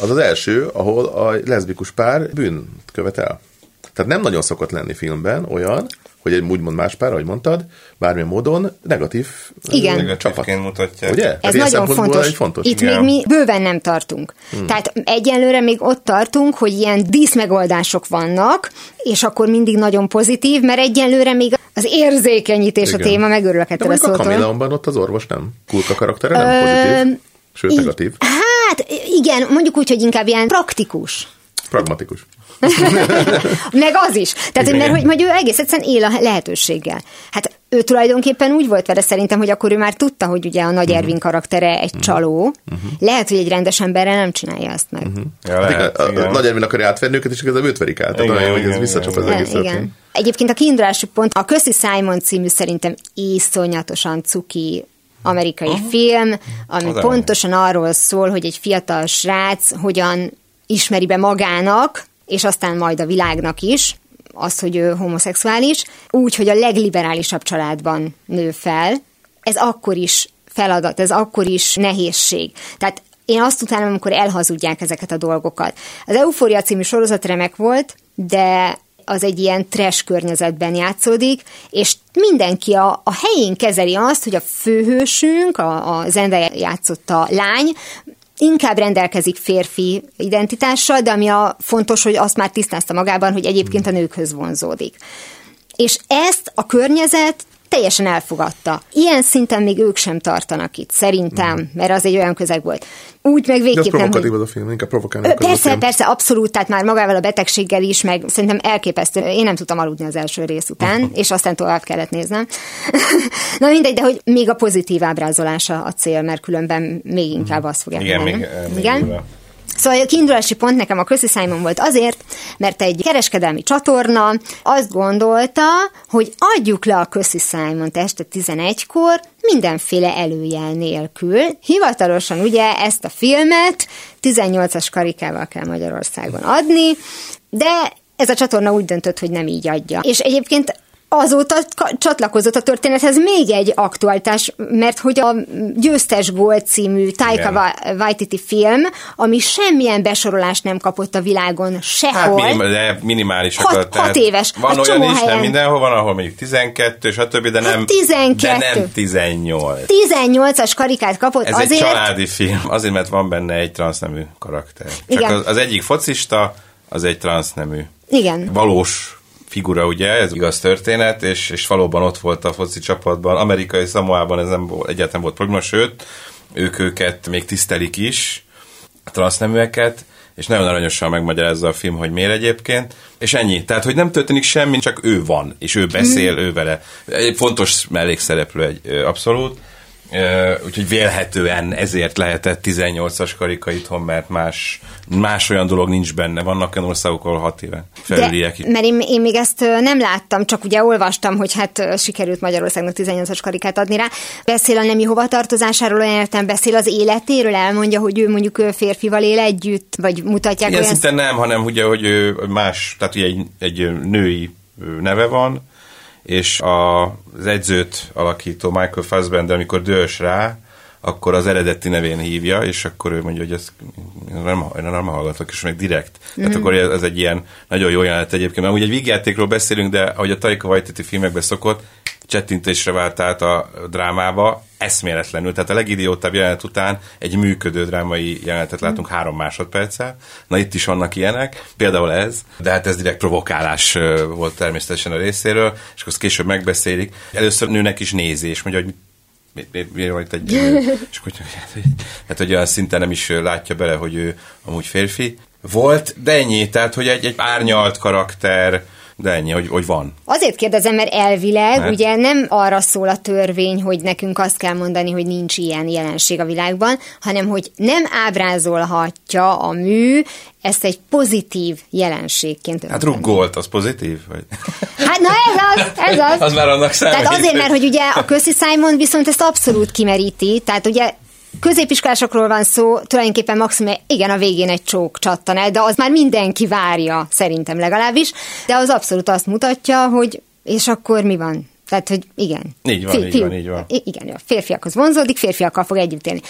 az az első, ahol a leszbikus pár bűnt követel. Tehát nem nagyon szokott lenni filmben olyan, hogy egy úgymond más pár, ahogy mondtad, bármilyen módon negatív Igen. ö, csapat. Negatívként mutatják. Ugye? Ez ilyen nagyon fontos. Egy fontos. Itt Igen. még mi bőven nem tartunk. Hmm. Tehát egyelőre még ott tartunk, hogy ilyen díszmegoldások vannak, és akkor mindig nagyon pozitív, mert egyelőre még az érzékenyítés Igen. a téma, megörülök ettől a mondjuk a szótól. Kameleonban ott az orvos nem. Kulka karaktere nem pozitív. Sőt, Így- negatív. Hát igen, mondjuk úgy, hogy inkább ilyen praktikus. Pragmatikus. <laughs> Meg az is. Tehát, Igen. mert hogy, hogy ő egész egyszerűen él a lehetőséggel. Hát ő tulajdonképpen úgy volt vele szerintem, hogy akkor ő már tudta, hogy ugye a. Nagy Ervin karaktere egy csaló. Lehet, hogy egy rendes emberrel nem csinálja ezt meg. Ja, Hát lehet, igen, a, a igen. Nagy Ervin akarja átverni őket, és igazából őt verik át. Igen, olyan, hogy ez igen, visszacsap az igen. egész igen. Egyébként a kiindulási pont a Köszi Simon című szerintem iszonyatosan cuki amerikai uh-huh. film, ami Az pontosan arról szól, hogy egy fiatal srác hogyan ismeri be magának, és aztán majd a világnak is, azt, hogy ő homoszexuális, úgy, hogy a legliberálisabb családban nő fel. Ez akkor is feladat, ez akkor is nehézség. Tehát én azt utálom, amikor elhazudják ezeket a dolgokat. Az Eufória című sorozat remek volt, de az egy ilyen trash környezetben játszódik, és mindenki a, a helyén kezeli azt, hogy a főhősünk, a, a Zendaya játszotta lány, inkább rendelkezik férfi identitással, de ami a fontos, hogy azt már tisztázta magában, hogy egyébként a nőkhöz vonzódik. És ezt a környezet teljesen elfogadta. Ilyen szinten még ők sem tartanak itt, szerintem, mert az egy olyan közeg volt. Úgy meg De az végképp nem, hogy... a film, inkább provokálni Ö, Persze, film. persze, abszolút, tehát már magával a betegséggel is, meg szerintem elképesztő. Én nem tudtam aludni az első rész után, és aztán tovább kellett néznem. <laughs> Na mindegy, de hogy még a pozitív ábrázolása a cél, mert különben még inkább azt fogják Igen, mondani. még, eh, még Igen? durva. Szóval a kiindulási pont nekem a Köszi Simon volt azért, mert egy kereskedelmi csatorna azt gondolta, hogy adjuk le a Köszi Simon este 11-kor mindenféle előjel nélkül. Hivatalosan ugye ezt a filmet 18-as karikával kell Magyarországon adni, de ez a csatorna úgy döntött, hogy nem így adja. És egyébként azóta csatlakozott a történethez még egy aktualitás, mert hogy a Győztes Gold című Taika Waititi film, ami semmilyen besorolást nem kapott a világon Hát sehol. minim, de minimálisakat. Hat- hat éves. Van A olyan is, nem helyen. mindenhol van, ahol mondjuk 12, stb., de nem, 12. de nem 18. 18-as karikát kapott Ez azért, egy családi film, azért, mert van benne egy transznemű karakter. Csak Igen. az, az egyik focista, az egy transznemű. Igen. Valós figura, ugye, ez igaz történet, és, és valóban ott volt a foci csapatban, amerikai Samoában ez nem volt, egyáltalán volt probléma, sőt, ők őket még tisztelik is, a transzneműeket, és nagyon aranyosan megmagyarázza a film, hogy miért egyébként, és ennyi. Tehát, hogy nem történik semmi, csak ő van, és ő beszél, ő vele. Egy fontos mellékszereplő egy abszolút. Úgyhogy vélhetően ezért lehetett 18-as karika itthon, mert más, más olyan dolog nincs benne. Vannak olyan országok, ahol 6 éve felüliek. De, mert én, én még ezt nem láttam, csak ugye olvastam, hogy hát sikerült Magyarországnak 18-as karikát adni rá. Beszél a nemi hovatartozásáról, olyan értem, beszél az életéről, elmondja, hogy ő mondjuk ő férfival él együtt, vagy mutatják Ilyen olyan... szinten nem, hanem ugye, hogy ő más, tehát ugye egy, egy női neve van, és a, az edzőt alakító Michael Fassbender, amikor dős rá, akkor az eredeti nevén hívja, és akkor ő mondja, hogy ezt nem, nem hallgatok, és meg direkt. Mm. Tehát akkor ez, ez egy ilyen nagyon jó jelenet egyébként. Mert ugye egy vígjátékról beszélünk, de ahogy a Taika Waititi filmekben szokott, csettintésre vált át a drámába, eszméletlenül. Tehát a legidiótább jelenet után egy működő drámai jelenetet látunk három másodperccel. Na itt is vannak ilyenek, például ez, de hát ez direkt provokálás volt természetesen a részéről, és akkor később megbeszélik. Először nőnek is nézi, és mondja, hogy mi, mi, mi van itt egy... <laughs> és akkor, hogy, hát, hogy olyan szinten nem is látja bele, hogy ő amúgy férfi volt, de ennyi, tehát, hogy egy, egy árnyalt karakter, de ennyi, hogy, hogy van. Azért kérdezem, mert elvileg Mert? ugye nem arra szól a törvény, hogy nekünk azt kell mondani, hogy nincs ilyen jelenség a világban, hanem hogy nem ábrázolhatja a mű ezt egy pozitív jelenségként. Hát ruggolt, az pozitív? Vagy? <laughs> Hát na ez az, ez az. Az már annak számít. Tehát azért, mert hogy ugye a Köszi Simon viszont ezt abszolút kimeríti, tehát ugye középiskolásokról van szó, tulajdonképpen maximum, igen, a végén egy csók csattan el, de az már mindenki várja, szerintem legalábbis, de az abszolút azt mutatja, hogy és akkor mi van? Tehát, hogy igen. Így van, így van, így van. Igen, a férfiakhoz vonzódik, férfiakkal fog együtt élni.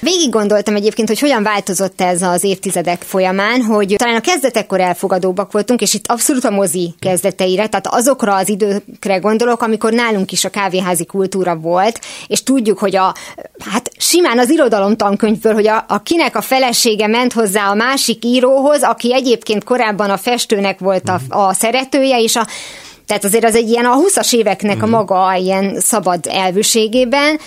Végig gondoltam egyébként, hogy hogyan változott ez az évtizedek folyamán, hogy talán a kezdetekkor elfogadóbbak voltunk, és itt abszolút a mozi kezdeteire, tehát azokra az időkre gondolok, amikor nálunk is a kávéházi kultúra volt, és tudjuk, hogy a, hát simán az irodalom tankönyvből, hogy a, a kinek a felesége ment hozzá a másik íróhoz, aki egyébként korábban a festőnek volt a, a szeretője, és a tehát azért az egy ilyen a 20-as éveknek a maga ilyen szabad elvűségében.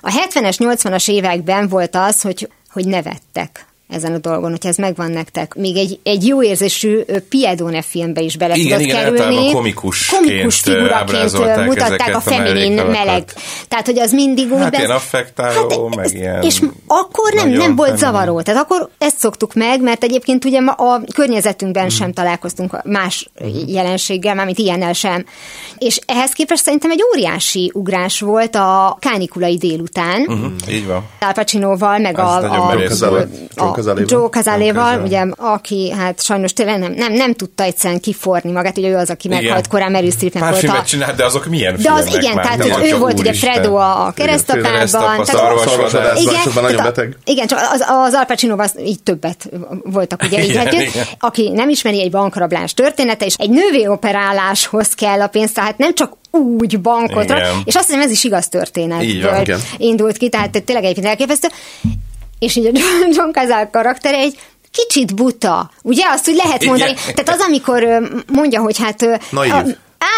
A 70-es, 80-as években volt az, hogy, hogy nevettek ezen a dolgon, hogy ez megvan nektek. Még egy, egy jó érzésű Piedone filmbe is bele Igen, tudott igen, kerülni. Komikus ö, figuraként mutatták a feminin meleg. Tehát, hogy az mindig úgy... Hát ilyen affektáló, meg ez- ilyen És akkor nem, nem volt feminin. zavaró. Tehát akkor ezt szoktuk meg, mert egyébként ugye ma a környezetünkben sem találkoztunk más jelenséggel, mármint ilyennel sem. És ehhez képest szerintem egy óriási ugrás volt a kánikulai délután. Uh-huh, így van. Al Pacinoval, meg Ez a Cazaléval. Joe Cazaléval, Joe ugye, aki hát sajnos tényleg nem, nem, nem tudta egyszerűen kiforni magát, ugye ő az, aki meghalt korán Meryl Streepnek Pár volt a... filmet csinált, de azok milyen De az igen, már? tehát hogy ő volt ugye. Fredo a, a keresztapában. Igen, a-. Igen, csak az, az Al Pacino az így többet voltak ugye így Igen, együtt. igen. Aki nem ismeri egy bankrablás története, és egy nővé operáláshoz kell a pénz, tehát nem csak úgy bankot és azt hiszem ez is igaz Így van, történetből igen. indult ki, tehát tényleg egyébként elképesztő. És így a John, Cazale karaktere egy kicsit buta. Ugye azt úgy lehet mondani. Igen. Tehát az, amikor mondja, hogy hát... Naív. a-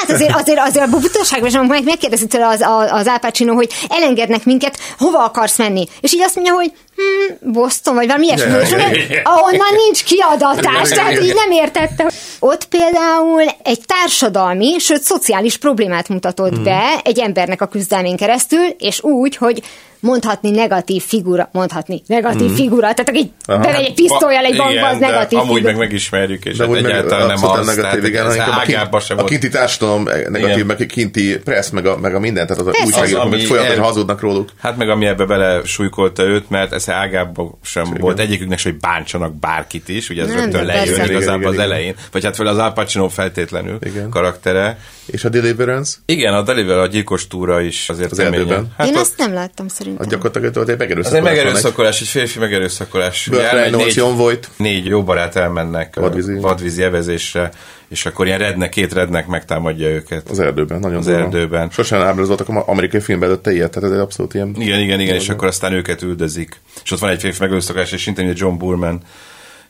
Hát azért, azért, azért a butaságban sem, meg megkérdezi tőle az, az, Al Pacino, hogy elengednek minket, hova akarsz menni? És így azt mondja, hogy hm, Boston, vagy valami ilyesmi, és mondja, ahonnan nincs kiadatás, tehát így nem értette. Ott például egy társadalmi, sőt szociális problémát mutatott be egy embernek a küzdelmén keresztül, és úgy, hogy mondhatni negatív figura, mondhatni negatív figura, tehát aki Aha. bemegy egy pisztolyjal egy bankba, az Igen, negatív amúgy figura. meg megismerjük, és De hát úgy meg egyáltalán nem az, negatív, tehát igen, ez hanem a, ágába sem a kinti társadalom negatív, Igen. meg a kinti pressz, meg a, meg a minden, tehát az Persze. újságírók, Az, folyamatosan el- hazudnak róluk. Hát meg ami ebbe bele súlykolta őt, mert ez ágában sem volt egyiküknek sem, hogy bántsanak bárkit is, ugye ez Nem, rögtön lejön igazából Igen, az igen, elején, vagy hát fel az Al Pacino feltétlenül Igen. karaktere. És a Deliverance, Igen, a Deliver a gyilkos túra is azért Az erdőben. Hát Én ott- ezt nem láttam a szerintem. gyakorlatilag egy Ez egy megerőszakolás. megerőszakolás, egy férfi megerőszakolás. Négy- Voight. Négy jó barát elmennek Vadvízi. vadvízi, evezésre, és akkor ilyen rednek, két rednek megtámadja őket. Az erdőben, nagyon Az durva. erdőben. Sosem ábrázoltak a amerikai filmben előtte ilyet, tehát ez egy abszolút ilyen... Igen, igen, igen, és akkor aztán őket üldözik. És ott van egy férfi megerőszakolás, és szintén egy John Burman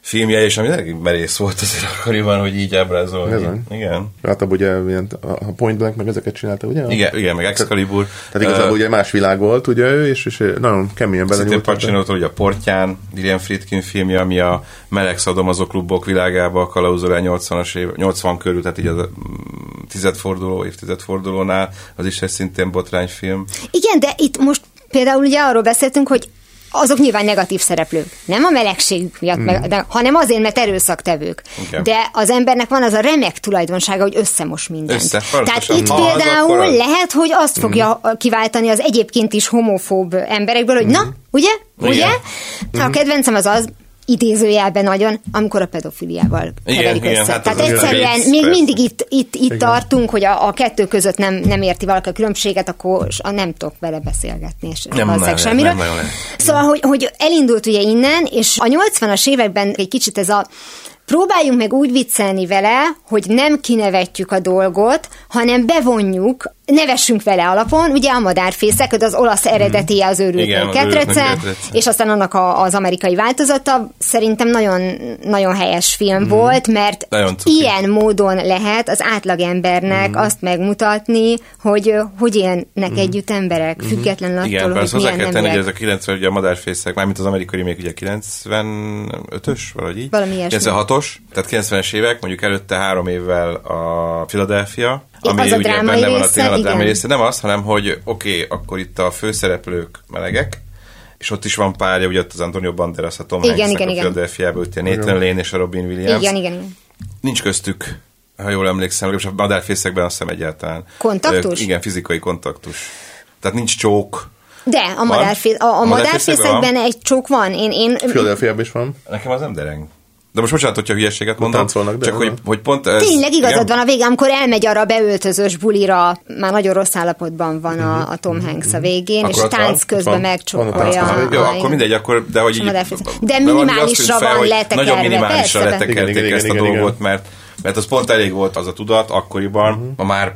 filmje, és ami elég merész volt azért akkoriban, hogy így ábrázolni. Bizony. Igen. Hát abban ugye ilyen, a Point Blank meg ezeket csinálta, ugye? Igen, igen, meg Excalibur. Tehát igazából ugye más világ volt, ugye ő, és, és nagyon keményen Szintén belenyúlt. ebbe. Pacino-tól, ugye a Portyán, Irian Friedkin filmje, ami a meleg szadomazó klubok világába kalauzol el 80-as év, 80 körül, tehát így az mm, tizedforduló, évtizedfordulónál, az is egy szintén botrányfilm. Igen, de itt most például ugye arról beszéltünk, hogy azok nyilván negatív szereplők. Nem a melegségük miatt, meg, de, hanem azért, mert erőszaktevők. Igen. De az embernek van az a remek tulajdonsága, hogy összemos mindent. Össze, Tehát itt például az. lehet, hogy azt fogja kiváltani az egyébként is homofób emberekből, hogy na, ugye? Ugye? Igen. A kedvencem az az, idézőjelben nagyon, amikor a pedofiliával Igen, keverik igen, össze. hát az Tehát az egyszerűen vicc, még persze. mindig itt, itt, itt tartunk, hogy a, a kettő között nem, nem érti valaki a különbséget, akkor s- nem tudok vele beszélgetni, és Nem lehet, semmiről. nem nagyon lehet. Szóval, hogy, hogy elindult ugye innen, és a 80-as években egy kicsit ez a próbáljunk meg úgy viccelni vele, hogy nem kinevetjük a dolgot, hanem bevonjuk, nevessünk vele alapon, ugye a madárfészek, az olasz az Igen, őrültnek az ketrece, őrültnek ketrece. és aztán annak a, az amerikai változata. Szerintem nagyon, nagyon helyes film volt, mert ilyen módon lehet az átlagembernek azt megmutatni, hogy hogy élnek együtt emberek, függetlenül attól, Igen, hogy hozzá kell tenni, hogy ez a 90, ugye a madárfészek, mármint az amerikai még ugye 95-ös, valahogy így. Valami ilyesmi. 96-os, tehát 90-es évek, mondjuk előtte három évvel a Philadelphia, ami az a ugye benne van a része, tényleg a drámai része, nem az, hanem hogy oké, okay, akkor itt a főszereplők melegek, és ott is van párja, ugye ott az Antonio Banderas, a Tom Igen, Hanks igen, a ott a Nathan Lane és a Robin Williams. Igen, igen, igen. Nincs köztük, ha jól emlékszem, legalábbis a madárfészekben azt hiszem egyáltalán. Kontaktus? Ö, igen, fizikai kontaktus. Tehát nincs csók. De a, madárfész, a, a madárfészekben egy csók van. Én, én Philadelphia is van. Nekem az nem dereng. De most bocsánat, hogyha hülyeséget de csak hogy, a- hogy pont ez... Tényleg igazad igen? van a vége, amikor elmegy arra a beöltözős bulira, már nagyon rossz állapotban van a, a Tom Hanks a végén, Akkor és van? tánc közben Van. A megcsókolja. közben. Jó, a- akkor mindegy, akkor, de hogy a így... De minimálisra van letekerve, Nagyon minimálisra letekerték ezt a dolgot, mert, mert az pont elég volt az a tudat akkoriban, Mhm. ma már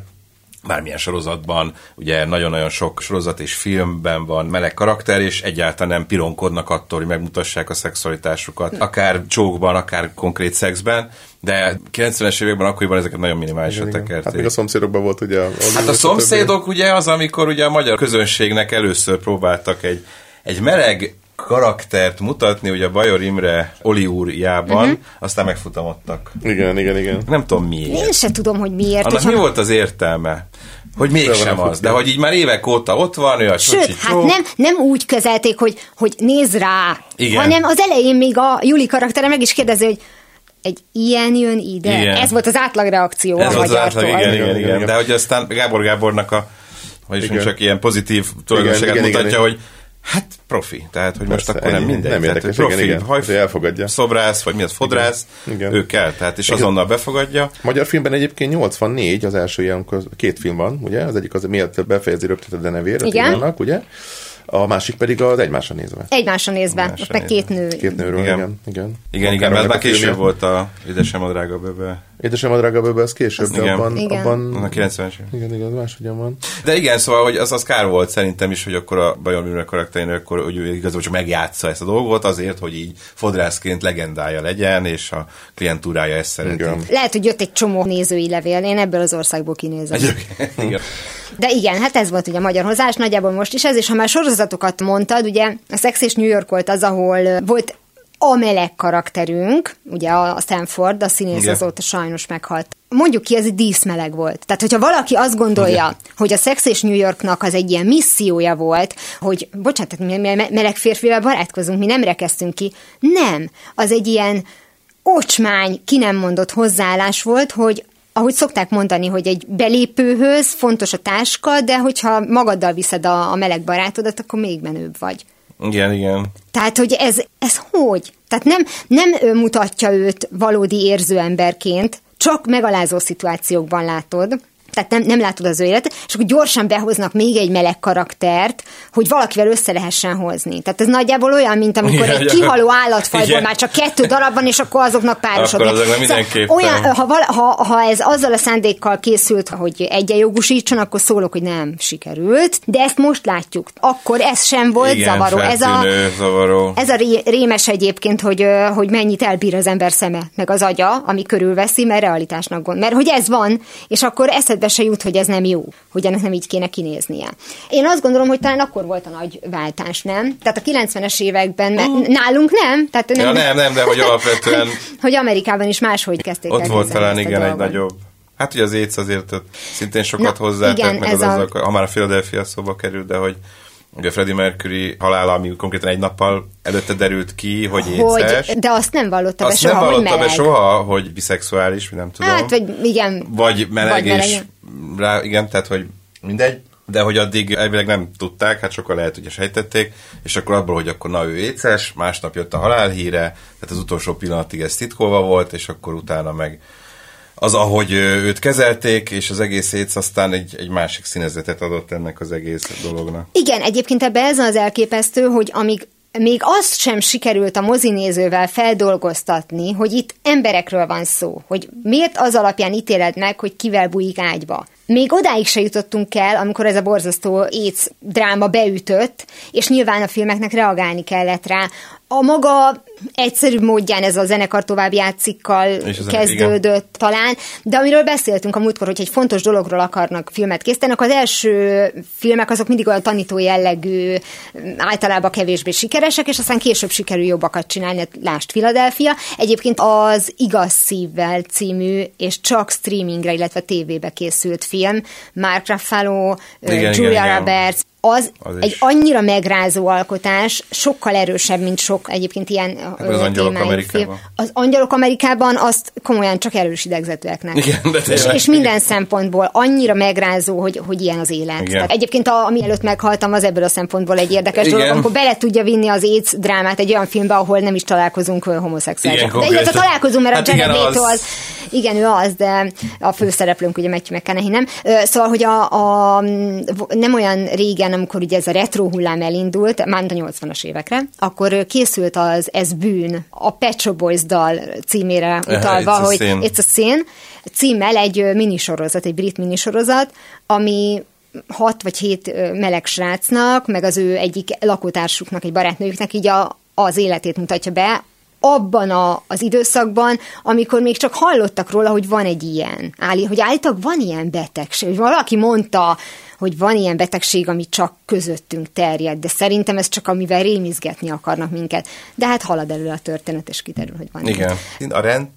bármilyen sorozatban, ugye nagyon-nagyon sok sorozat és filmben van meleg karakter, és egyáltalán nem pironkodnak attól, hogy megmutassák a szexualitásukat, akár csókban, akár konkrét szexben, de 90-es években akkoriban ezeket nagyon minimálisra Igen, igen. Hát tekerték. még a szomszédokban volt ugye... A, Hát a szomszédok ugye az, amikor ugye a magyar közönségnek először próbáltak egy, egy meleg karaktert mutatni, ugye a Bajor Imre Oli úrjában, uh-huh. aztán megfutamodtak. Igen, igen, igen. Nem tudom miért. Én se tudom, hogy miért. Annak hogyha- mi volt az értelme? Hogy mégsem az, de hogy így már évek óta ott van, ő a Sőt, csocsi hát nem, nem úgy kezelték, hogy, hogy nézd rá, Igen. hanem az elején még a Juli karaktere meg is kérdezi, hogy egy ilyen jön ide. Igen. Ez volt az átlagreakció Ez a volt az átlag, igen, igen, Igen, igen, igen. De hogy aztán Gábor Gábornak a, vagyis Igen. csak ilyen pozitív tulajdonságát Igen, igen, mutatja, igen. hogy hát profi, tehát hogy most Persze, akkor nem ennyi. mindegy. Nem érdekes, profi, igen, igen. haj, Hogy elfogadja. Szobrász, vagy mi az, fodrász, Igen. Igen. ő kell, tehát és Igen. azonnal befogadja. Magyar filmben egyébként 84 az első ilyen, két film van, ugye? Az egyik az miért befejezi rögtön a nevér, Igen. vannak, ugye? A másik pedig az egymásra nézve. Egymásra nézve, Egymásra ott meg két nő. Két nőről, Igen. igen. Igen, Igen, igen, mert már később volt a Édesem a drága bebe. Édesem a drága böbe, az később, de Igen. abban, Igen. abban A 90-es. év. igen, igen, máshogyan van. De igen, szóval, hogy az, az kár volt szerintem is, hogy akkor a Bajor Műre karakterének, akkor, hogy ő igazából csak megjátsza ezt a dolgot azért, hogy így fodrászként legendája legyen, és a klientúrája ezt szereti. Igen. Lehet, hogy jött egy csomó nézői levél, én ebből az országból kinézem. <laughs> Igen. De igen, hát ez volt ugye a magyar hozás, nagyjából most is ez, és ha már sorozatokat mondtad, ugye a Sex és New York volt az, ahol volt a meleg karakterünk, ugye a Stanford, a színész Igen. azóta sajnos meghalt. mondjuk ki, ez egy díszmeleg volt. Tehát, hogyha valaki azt gondolja, Ugye? hogy a Sex és New Yorknak az egy ilyen missziója volt, hogy, bocsánat, mi meleg férfivel barátkozunk, mi nem rekeztünk ki. Nem. Az egy ilyen ocsmány, ki nem mondott hozzáállás volt, hogy ahogy szokták mondani, hogy egy belépőhöz fontos a táska, de hogyha magaddal viszed a, a meleg barátodat, akkor még menőbb vagy. Igen, igen. Tehát, hogy ez, ez hogy? Tehát nem, nem mutatja őt valódi érző emberként, csak megalázó szituációkban látod, tehát nem, nem látod az ő életet, és akkor gyorsan behoznak még egy meleg karaktert, hogy valakivel össze lehessen hozni. Tehát ez nagyjából olyan, mint amikor Igen, egy kihaló állatfajból Igen. már csak kettő darab van, és akkor azoknak párosodni. Akkor azoknak szóval olyan, ha, vala, ha, ha ez azzal a szándékkal készült, hogy egyenjogúsítson, akkor szólok, hogy nem sikerült, de ezt most látjuk. Akkor ez sem volt Igen, zavaró. Ez a, zavaró. ez a ré, rémes egyébként, hogy, hogy mennyit elbír az ember szeme, meg az agya, ami körülveszi, mert realitásnak gond. Mert hogy ez van, és akkor eszed eszedbe se jut, hogy ez nem jó, hogy ennek nem így kéne kinéznie. Én azt gondolom, hogy talán akkor volt a nagy váltás, nem? Tehát a 90-es években, oh. nálunk nem? Tehát nem, ja, nem, nem, de hogy alapvetően... <laughs> hogy Amerikában is máshogy kezdték Ott volt talán igen egy nagyobb Hát ugye az AIDS azért szintén sokat Na, hozzátett, meg az, a... az, ha már a Philadelphia szóba került, de hogy Ugye Freddie Mercury halála, ami konkrétan egy nappal előtte derült ki, hogy éces. De azt nem vallotta be azt soha, nem vallotta be soha, hogy biszexuális, mi nem tudom. Hát, vagy igen. Vagy meleg, vagy meleg. és rá, igen, tehát, hogy mindegy. De hogy addig elvileg nem tudták, hát sokkal lehet, hogy sejtették, és akkor abból, hogy akkor na ő éces, másnap jött a halálhíre, tehát az utolsó pillanatig ez titkolva volt, és akkor utána meg az, ahogy őt kezelték, és az egész étsz aztán egy, egy másik színezetet adott ennek az egész dolognak. Igen, egyébként ebbe ez az elképesztő, hogy amíg még azt sem sikerült a mozinézővel feldolgoztatni, hogy itt emberekről van szó, hogy miért az alapján ítéled meg, hogy kivel bújik ágyba. Még odáig se jutottunk el, amikor ez a borzasztó éc dráma beütött, és nyilván a filmeknek reagálni kellett rá. A maga egyszerűbb módján ez a zenekar továbbjátszikkal kezdődött igen. talán, de amiről beszéltünk a múltkor, hogy egy fontos dologról akarnak filmet készíteni, az első filmek azok mindig olyan tanító jellegű, általában kevésbé sikeresek, és aztán később sikerül jobbakat csinálni, lást Philadelphia. Egyébként az Igaz Szívvel című, és csak streamingre, illetve tévébe készült film, Mark Ruffalo, igen, Julia igen, Roberts, az, az egy annyira megrázó alkotás, sokkal erősebb, mint sok egyébként ilyen az angyalok Amerikában. Az angyalok Amerikában azt komolyan csak erős idegzetőeknek. Igen, de és, és minden szempontból annyira megrázó, hogy, hogy ilyen az élet. Tehát egyébként a, ami előtt meghaltam, az ebből a szempontból egy érdekes Igen. dolog, amikor bele tudja vinni az AIDS drámát egy olyan filmbe, ahol nem is találkozunk homoszexuálisak. De illetve találkozunk, mert hát a Jared Leto az, igen, ő az, de a főszereplőnk ugye Matthew McConaughey, nem? Szóval, hogy a, a, nem olyan régen, amikor ugye ez a retro hullám elindult, már a 80-as évekre, akkor készült az Ez bűn, a Pet Shop Boys dal címére utalva, it's hogy sin. It's a Sin, címmel egy minisorozat, egy brit minisorozat, ami hat vagy hét meleg srácnak, meg az ő egyik lakótársuknak, egy barátnőjüknek így a, az életét mutatja be, abban a, az időszakban, amikor még csak hallottak róla, hogy van egy ilyen, állí, hogy állítólag van ilyen betegség, hogy valaki mondta, hogy van ilyen betegség, ami csak közöttünk terjed, de szerintem ez csak amivel rémizgetni akarnak minket. De hát halad elő a történet, és kiderül, hogy van. Igen. Ilyen. A rend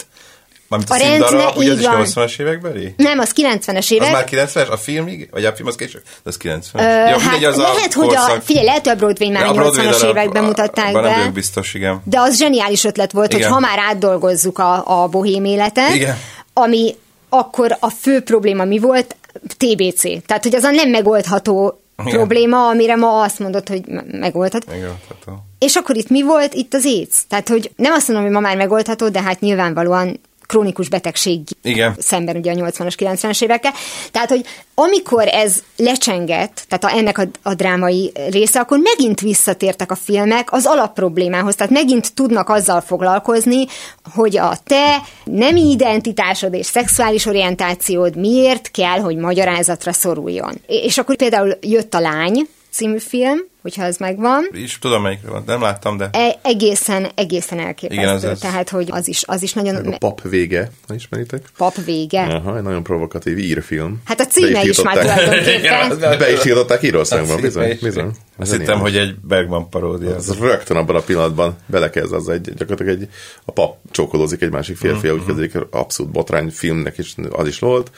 Mármint a, a színdarab, ugye az is 80-as évekbeli? Nem, az 90-es évek. Az már 90-es? A filmig? Vagy a film az később? De az 90 Ö, ja, hát az lehet, a hogy a, figyelj, lehet, hogy a Broadway már a 80-as években mutatták be. Nem biztos, igen. De az zseniális ötlet volt, igen. hogy ha már átdolgozzuk a, a bohém életet, igen. ami akkor a fő probléma mi volt? TBC. Tehát, hogy az a nem megoldható igen. probléma, amire ma azt mondod, hogy megoldható. Megoldható. És akkor itt mi volt? Itt az AIDS. Tehát, hogy nem azt mondom, hogy ma már megoldható, de hát nyilvánvalóan krónikus betegség Igen. szemben ugye a 80-as, 90-es évekkel. Tehát, hogy amikor ez lecsengett, tehát a, ennek a, a drámai része, akkor megint visszatértek a filmek az alapproblémához, tehát megint tudnak azzal foglalkozni, hogy a te nemi identitásod és szexuális orientációd miért kell, hogy magyarázatra szoruljon. És akkor például jött a lány, című film, hogyha ez megvan. is tudom melyikre van, nem láttam, de E- egészen, egészen elképesztő. Igen, az- az- Tehát, hogy az is, az is Meg a nagyon... pap vége, ha ismeritek? Pap vége. Aha, egy nagyon provokatív írfilm. Hát a címe is már tulajdonképpen. Be is tiltották Írországban, bizony. bizony. Azt Ez hittem, hogy egy Bergman paródia. Az rögtön abban a pillanatban belekezd, az egy, gyakorlatilag egy, a pap csókolózik egy másik férfi, Mhm. úgy kezdődik, abszolút botrány filmnek is az is volt.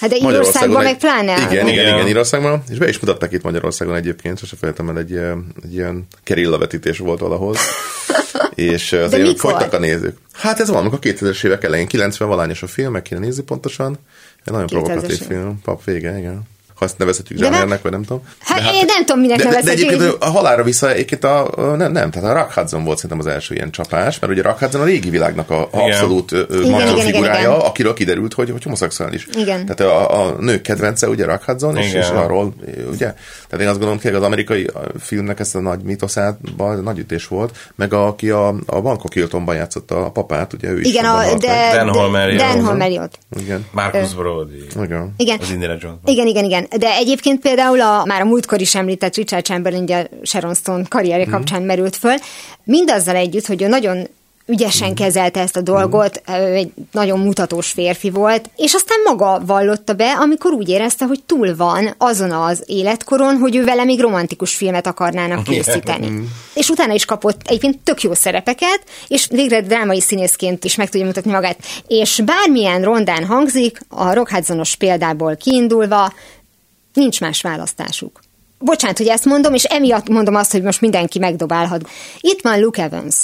Hát de Magyarországon Írországban meg egy- pláne. Igen, igen, Igen. igen, Írországban, és be is mutatták itt Magyarországon egyébként, sose felejtem el, egy, ilyen- egy ilyen kerilla vetítés volt valahol. <laughs> és azért mikor? fogytak a nézők. Hát ez valamikor 2000-es évek elején, 90 valányos a film, meg kéne nézni pontosan. Egy nagyon 2000-es provokatív film, pap vége, igen. Ha ezt nevezhetjük De zsánernek, vagy nem tudom. Hát én nem tudom, minek de, de, de nevezhetjük. egyébként a halálra vissza, egyébként a, a, nem, nem, tehát a Rock Hudson volt szerintem az első ilyen csapás, mert ugye Rock Hudson a régi világnak a, a Igen. abszolút ö, ö, Igen, macho igen, igen, figurája, igen. akiről kiderült, hogy, hogy homoszexuális. Igen. Tehát a, a nők kedvence ugye Rock Hudson, és, és arról, ugye? Tehát én azt gondolom, hogy az amerikai filmnek ezt a nagy mitoszában nagy ütés volt, meg a, aki a, a Bangkok Hiltonban játszotta a papát, ugye ő is Igen, a, de. Dan de- Holmer, Dan igen. Holmeriot. Igen. Marcus Brody. Igen. Igen. Az Indiana Jones. Igen, igen, igen. De egyébként például a, már a múltkor is említett Richard Chamberlain, ugye Sharon Stone karrierje kapcsán merült föl, mindazzal együtt, hogy ő nagyon ügyesen kezelte ezt a dolgot, ő egy nagyon mutatós férfi volt, és aztán maga vallotta be, amikor úgy érezte, hogy túl van azon az életkoron, hogy ő vele még romantikus filmet akarnának <laughs> készíteni. És utána is kapott egyébként tök jó szerepeket, és végre drámai színészként is meg tudja mutatni magát. És bármilyen rondán hangzik, a Rock Hudsonos példából kiindulva, nincs más választásuk. Bocsánat, hogy ezt mondom, és emiatt mondom azt, hogy most mindenki megdobálhat. Itt van Luke Evans.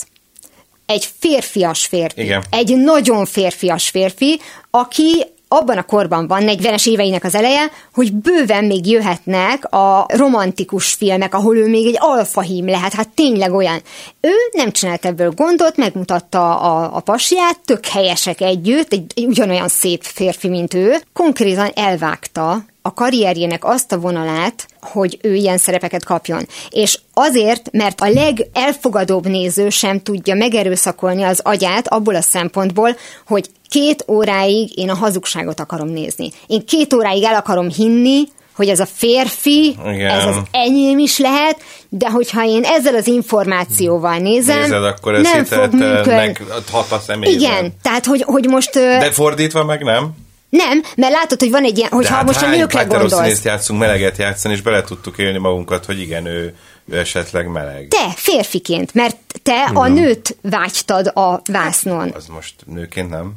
Egy férfias férfi. Igen. Egy nagyon férfias férfi, aki abban a korban van, 40-es éveinek az eleje, hogy bőven még jöhetnek a romantikus filmek, ahol ő még egy alfahím lehet, hát tényleg olyan. Ő nem csinált ebből gondot, megmutatta a, a pasiát, tök helyesek együtt, egy, egy ugyanolyan szép férfi, mint ő. Konkrétan elvágta a karrierjének azt a vonalát, hogy ő ilyen szerepeket kapjon. És azért, mert a legelfogadóbb néző sem tudja megerőszakolni az agyát abból a szempontból, hogy két óráig én a hazugságot akarom nézni. Én két óráig el akarom hinni, hogy ez a férfi, Igen. ez az enyém is lehet, de hogyha én ezzel az információval nézem, Nézed, akkor ez nem fog hitelt működni. hat a személyben. Igen, tehát hogy, hogy most... De fordítva meg nem. Nem, mert látod, hogy van egy ilyen, hogyha De hát most a nőkre gondolsz. játszunk meleget játszani, és bele tudtuk élni magunkat, hogy igen, ő, ő esetleg meleg. Te, férfiként, mert te a nőt vágytad a vásznon. Az most nőként nem?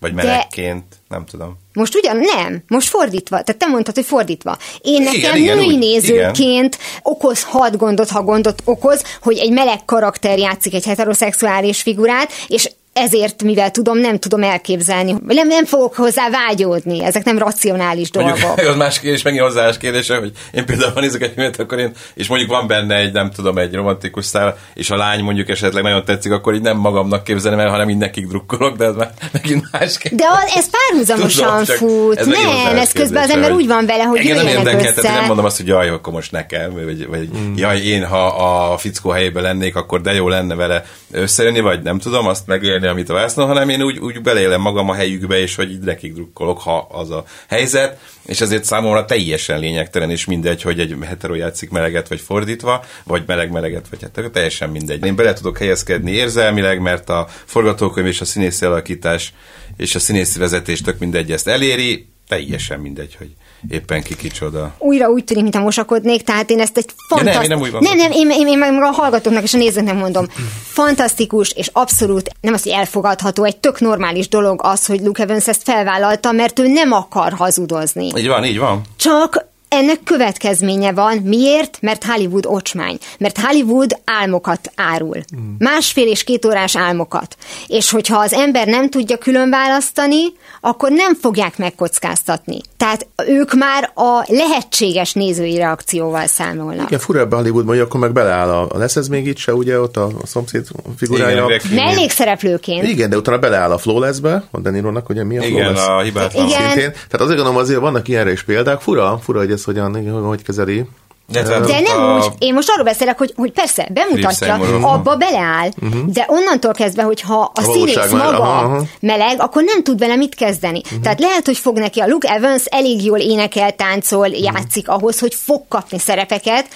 Vagy melegként? Nem tudom. Most ugyan nem, most fordítva. Tehát te mondtad, hogy fordítva. Én nekem Igen, igen, női úgy, nézőként okozhat gondot, ha gondot okoz, hogy egy meleg karakter játszik egy heteroszexuális figurát, és ezért, mivel tudom, nem tudom elképzelni, nem, nem fogok hozzá vágyódni. Ezek nem racionális dolgok. Mondjuk <laughs> az más kérdés, megint hozzáállás kérdése, hogy én például ha nézek egy filmet, akkor én, és mondjuk van benne egy, nem tudom, egy romantikus szál, és a lány mondjuk esetleg nagyon tetszik, akkor így nem magamnak képzelem el, hanem így nekik drukkolok, de ez már <laughs> megint más kérdés. De a- ez párhuzamosan csak fut. ez Nem, ez közben az ember úgy van vele, hogy Engem nem érdekel, tehát nem mondom azt, hogy jaj, akkor most nekem, vagy, vagy mm. jaj, én ha a fickó helyében lennék, akkor de jó lenne vele összejönni, vagy nem tudom azt megélni, amit a vásznon, hanem én úgy, úgy beleélem magam a helyükbe, és hogy így nekik drukkolok, ha az a helyzet, és ezért számomra teljesen lényegtelen, és mindegy, hogy egy hetero játszik meleget, vagy fordítva, vagy meleg-meleget, vagy hetero, teljesen mindegy. Én bele tudok helyezkedni érzelmileg, mert a forgatókönyv és a színészi alakítás és a színészi vezetés tök mindegy ezt eléri, teljesen mindegy, hogy éppen ki kicsoda. újra úgy tűnik, mintha mosakodnék, tehát én ezt egy Ja, nem, fantasztikus... én nem nem, nem, én, én, én meg a hallgatóknak és a nézőknek mondom, fantasztikus és abszolút, nem az, hogy elfogadható, egy tök normális dolog az, hogy Luke Evans ezt felvállalta, mert ő nem akar hazudozni. Így van, így van. Csak ennek következménye van. Miért? Mert Hollywood ocsmány. Mert Hollywood álmokat árul. Másfél és két órás álmokat. És hogyha az ember nem tudja külön választani, akkor nem fogják megkockáztatni. Tehát ők már a lehetséges nézői reakcióval számolnak. Igen, fura ebben Hollywoodban, hogy akkor meg beleáll a, lesz ez még itt se, ugye, ott a, a szomszéd figurája. Mellékszereplőként. igen, de utána beleáll a Flawless-be, a Denironak, ugye mi a Igen, Flawless? a hibátlan. Igen. Szintén. Tehát azért gondolom azért vannak ilyenre is példák. Fura, fura, hogy ez hogyan, hogy kezeli. De hát nem a- úgy, én most arról beszélek, hogy, hogy persze, bemutatja, abba beleáll, de onnantól kezdve, hogyha a, A színész maga aha, aha. meleg, akkor nem tud vele mit kezdeni. Tehát lehet, hogy fog neki a Luke Evans elég jól énekel, táncol, játszik ahhoz, hogy fog kapni szerepeket,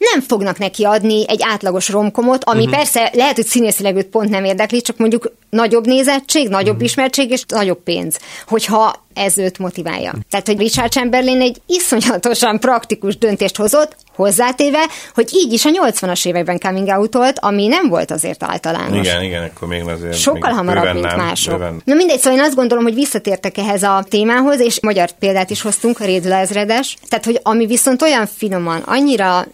nem fognak neki adni egy átlagos romkomot, ami uh-huh. persze lehet, hogy színészileg őt pont nem érdekli, csak mondjuk nagyobb nézettség, nagyobb uh-huh. ismertség és nagyobb pénz, hogyha ez őt motiválja. Tehát, hogy Richard Chamberlain egy iszonyatosan praktikus döntést hozott, hozzátéve, hogy így is a 80-as években coming out ami nem volt azért általános. Igen, igen, akkor még azért... Sokkal még hamarabb, mint nem, mások. bőven. Na mindegy, szóval én azt gondolom, hogy visszatértek ehhez a témához, és magyar példát is hoztunk, a Rédula ezredes. Tehát, hogy ami viszont olyan finoman, annyira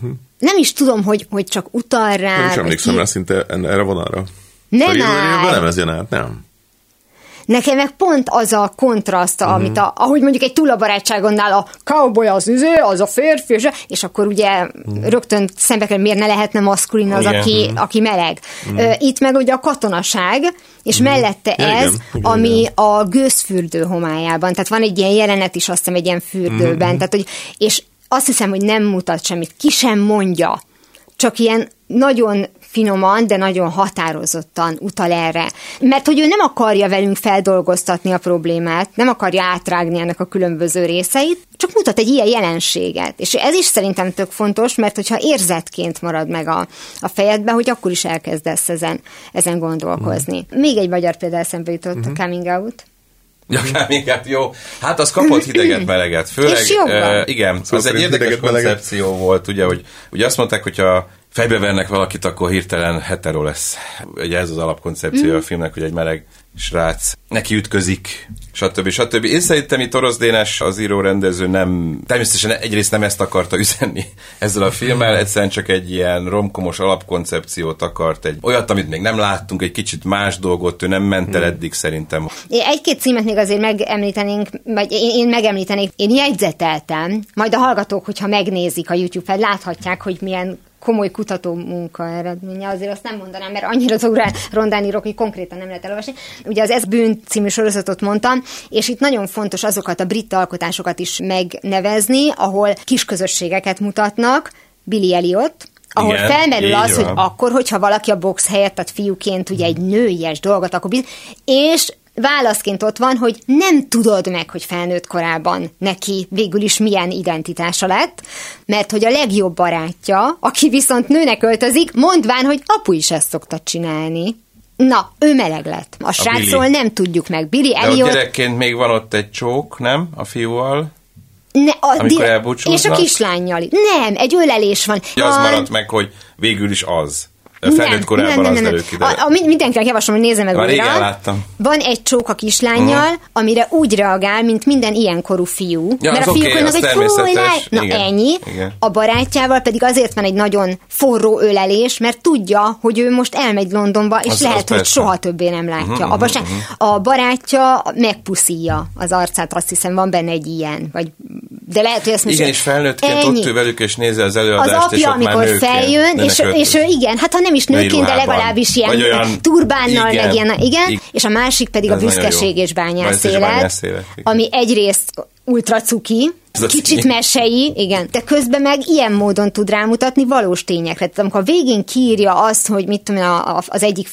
Mhm. nem is tudom, hogy, hogy csak utal rá. Nem is emlékszem ki- rá szinte erre vonalra. Nem jövő áll. nem ez jön át, nem. Nekem meg pont az a kontraszt, uh-huh. amit a, ahogy mondjuk egy túlabarátságonnál a cowboy az üző, az a férfi, és, akkor ugye uh-huh. rögtön szembe kell, miért ne lehetne maszkulin az, Igen. aki, Mhm. aki meleg. Uh-huh. Itt meg ugye a katonaság, és uh-huh. mellette Ja, ez, igen, igen, ami igen. a gőzfürdő homályában. Tehát van egy ilyen jelenet is, azt hiszem, egy ilyen fürdőben. Uh-huh. Tehát, hogy, és azt hiszem, hogy nem mutat semmit, ki sem mondja, csak ilyen nagyon finoman, de nagyon határozottan utal erre. Mert hogy ő nem akarja velünk feldolgoztatni a problémát, nem akarja átrágni ennek a különböző részeit, csak mutat egy ilyen jelenséget. És ez is szerintem tök fontos, mert hogyha érzetként marad meg a, a fejedben, hogy akkor is elkezdesz ezen, ezen gondolkozni. Még egy magyar példa eszembe jutott, Mhm. a coming out. Ja, <laughs> inkább jó. Hát az kapott hideget, meleget. Főleg, uh, igen, Szóval az egy érdekes hideget, meleget. koncepció volt, ugye, hogy ugye azt mondták, hogyha fejbe vernek valakit, akkor hirtelen hetero lesz. Ugye ez az alapkoncepciója Mhm. a filmnek, hogy egy meleg srác neki ütközik, stb. stb. Én szerintem itt Orosz Dénes, az író-rendező nem, természetesen egyrészt nem ezt akarta üzenni <laughs> ezzel a filmmel, egyszerűen csak egy ilyen romkomos alapkoncepciót akart, egy olyat, amit még nem láttunk, egy kicsit más dolgot, ő nem ment el eddig szerintem. Egy-két címet még azért megemlítenénk, vagy én, én megemlítenék. Én jegyzeteltem, majd a hallgatók, hogyha megnézik a YouTube fel, láthatják, hogy milyen komoly kutató munka eredménye. Azért azt nem mondanám, mert annyira durván rondán írok, hogy konkrétan nem lehet elolvasni. Ugye az Ez bűn című sorozatot mondtam, és itt nagyon fontos azokat a brit alkotásokat is megnevezni, ahol kisközösségeket mutatnak, Billy Elliot, ahol Igen, felmerül az, hogy van. akkor, hogyha valaki a box helyett, tehát fiúként ugye egy nőies dolgot, akkor biz- és válaszként ott van, hogy nem tudod meg, hogy felnőtt korában neki végül is milyen identitása lett, mert hogy a legjobb barátja, aki viszont nőnek öltözik, mondván, hogy apu is ezt szokta csinálni. Na, ő meleg lett. A srácról Billy. nem tudjuk meg. Billy De ott Elliot gyerekként még van ott egy csók, nem? A fiúval. ne, a, amikor di-? És a kislányjal. Nem, egy ölelés van. Ja, az Van- maradt meg, hogy végül is az. A felnőtt korában az derül ki, de... A, a, mind- mindenkinek javaslom, hogy nézze meg Már újra. láttam. Van egy csók a kislányjal, uh-huh. amire úgy reagál, mint minden ilyenkorú fiú. Ja, mert az a fiúk oké, olyanok, az hogy fúj, Na Igen, ennyi. igen. A barátjával pedig azért van egy nagyon forró ölelés, mert tudja, hogy ő most elmegy Londonba, és Az- lehet, az hogy persze. soha többé nem látja. Mhm, Uh-huh, Abba mhm, sem. A barátja megpuszíja az arcát, azt hiszem van benne egy ilyen. Vagy, de lehet, hogy ezt most... Igen, és felnőttként Ennyi ott ül velük, és nézi az az előadást, és apja, amikor feljön, és, és ő igen, hát ha nem is Női nőként, de legalábbis ilyen Vagy olyan- turbánnal, igen. meg ilyen, igen, Igen. és a másik pedig Ez a büszkeség és bányász élet, ami egyrészt ultra cuki, kicsit mesei, igen, de közben meg ilyen módon tud rámutatni valós tényekre. Tehát amikor a végén kiírja azt, hogy mit tudom a- a- az egyik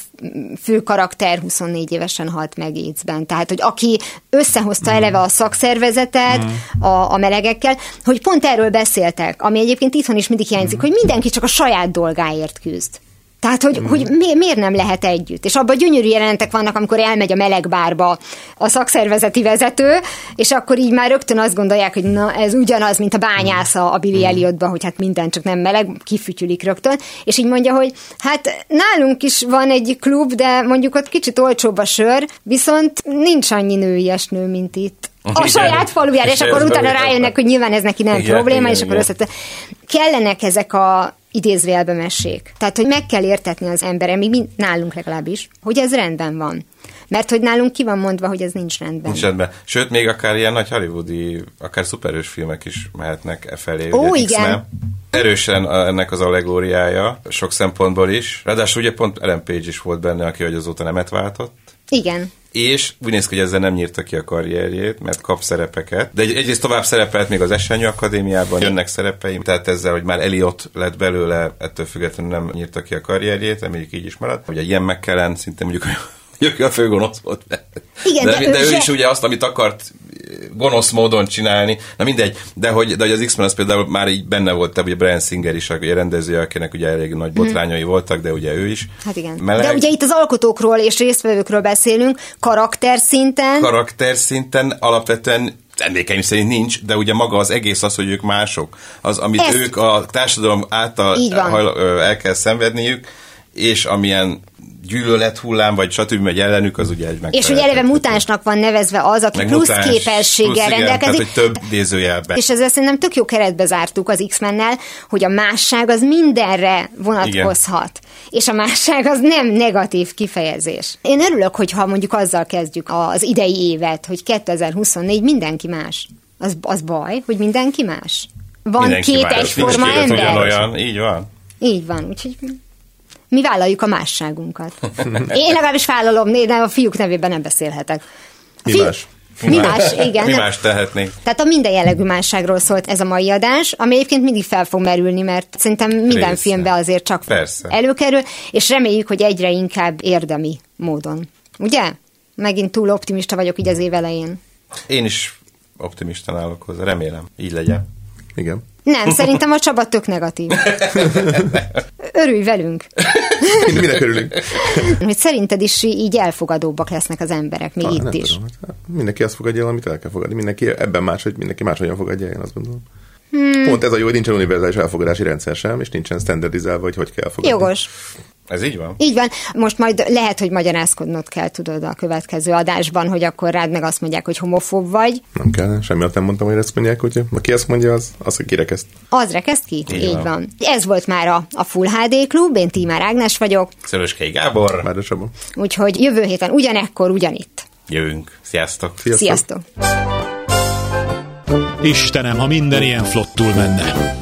fő karakter 24 évesen halt meg AIDS-ben. Tehát, hogy aki összehozta eleve a szakszervezetet a, a melegekkel, hogy pont erről beszéltek, ami egyébként itthon is mindig hiányzik, hogy mindenki csak a saját dolgáért küzd. Tehát, hogy, hogy mi, miért nem lehet együtt? És abban gyönyörű jelenetek vannak, amikor elmegy a melegbárba a szakszervezeti vezető, és akkor így már rögtön azt gondolják, hogy na, ez ugyanaz, mint a bányásza a Billy Elliotban, hogy hát minden csak nem meleg, kifütyülik rögtön, és így mondja, hogy hát nálunk is van egy klub, de mondjuk ott kicsit olcsóbb a sör, viszont nincs annyi nőies nő, mint itt. A Igen. saját falujára, és És akkor utána rájönnek, hogy nyilván ez neki nem Igen, probléma, igen, és akkor igen. össze kellenek ezek a idézőjelbe mesék. Tehát, hogy meg kell értetni az embere, mi mind, nálunk legalábbis, hogy ez rendben van. Mert hogy nálunk ki van mondva, hogy ez nincs rendben. Nincs rendben. Sőt, még akár ilyen nagy hollywoodi, akár szuperős filmek is mehetnek e felé. Ó, ugye, igen. Erősen ennek az allegóriája, sok szempontból is. Ráadásul ugye pont Ellen Page is volt benne, aki hogy azóta nemet váltott. Igen. És úgy néz ki, hogy ezzel nem nyírta ki a karrierjét, mert kap szerepeket. De egy, egyrészt tovább szerepelt még az Esenyő Akadémiában, jönnek szerepeim, tehát ezzel, hogy már Eliott lett belőle, ettől függetlenül nem nyírta ki a karrierjét, reméljük így is maradt. Ugye ilyen McKellen szinte mondjuk Jöki a főgonosz volt. Igen, de, de de, ő ő se- is ugye azt, amit akart gonosz módon csinálni. Na mindegy, de hogy, de hogy az X-Men az például már így benne volt, tehát ugye Brian Singer is, a rendező, akinek ugye elég nagy botrányai voltak, de ugye ő is. Mhm. Hát igen. Meleg, De ugye itt az alkotókról és résztvevőkről beszélünk, karakter szinten. karakter szinten alapvetően emlékeim szerint nincs, de ugye maga az egész az, hogy ők mások. Az, amit Ezt- ők a társadalom által hajla, el kell szenvedniük, és amilyen gyűlölet hullám, vagy stb. megy ellenük, az ugye egy és hogy megfelelhetetlen. eleve mutánsnak van nevezve az, aki Meg plusz mutáns, képességgel plusz igen, rendelkezik. Tehát, hogy több idézőjelben. És ezzel szerintem tök jó keretbe zártuk az X-mennel, hogy a másság az mindenre vonatkozhat. És a másság az nem negatív kifejezés. Én örülök, hogyha mondjuk azzal kezdjük az idei évet, hogy 2024 mindenki más. Az, az baj, hogy mindenki más. Van Mindenki két más, egyforma ember. ugyanolyan, így van. Így van, úgyhogy mi vállaljuk a másságunkat. <laughs> Én legalábbis vállalom, de a fiúk nevében nem beszélhetek. A Mi fiú- más? Mi más, igen. Mi nem- más tehetnénk? tehát a minden jellegű másságról szólt ez a mai adás, ami egyébként mindig fel fog merülni, mert szerintem minden Része. filmben azért csak Persze. előkerül, és reméljük, hogy egyre inkább érdemi módon. Ugye? Megint túl optimista vagyok így az év elején. Én is optimisten állok hozzá, remélem, így legyen. Igen. Nem, szerintem a Csaba tök negatív. Örülj velünk. <laughs> Minek örülünk? Hogy szerinted is így elfogadóbbak lesznek az emberek, még Ah, itt is. tudom, hát mindenki azt fogadja el, amit el kell fogadni. Mindenki ebben más, hogy mindenki máshogyan fogadja el, én azt gondolom. Hmm. Pont ez a jó, hogy nincsen univerzális elfogadási rendszer sem, és nincsen standardizálva, hogy hogy kell elfogadni. Jogos. Ez így van? Így van. Most majd lehet, hogy magyarázkodnod kell, tudod, a következő adásban, hogy akkor rád meg azt mondják, hogy homofób vagy. Nem kell, semmi nem mondtam, hogy ezt mondják, hogy aki ezt mondja, az, az hogy kirekeszt. Az rekeszt ki? Így Így van. van. Ez volt már a, a Full HD Klub, én Tímár Ágnes vagyok, Szöröskei Gábor, Már Csaba. úgyhogy jövő héten ugyanekkor, ugyanitt. jövünk. Sziasztok! Sziasztok. Sziasztok! Istenem, ha minden ilyen flottul menne.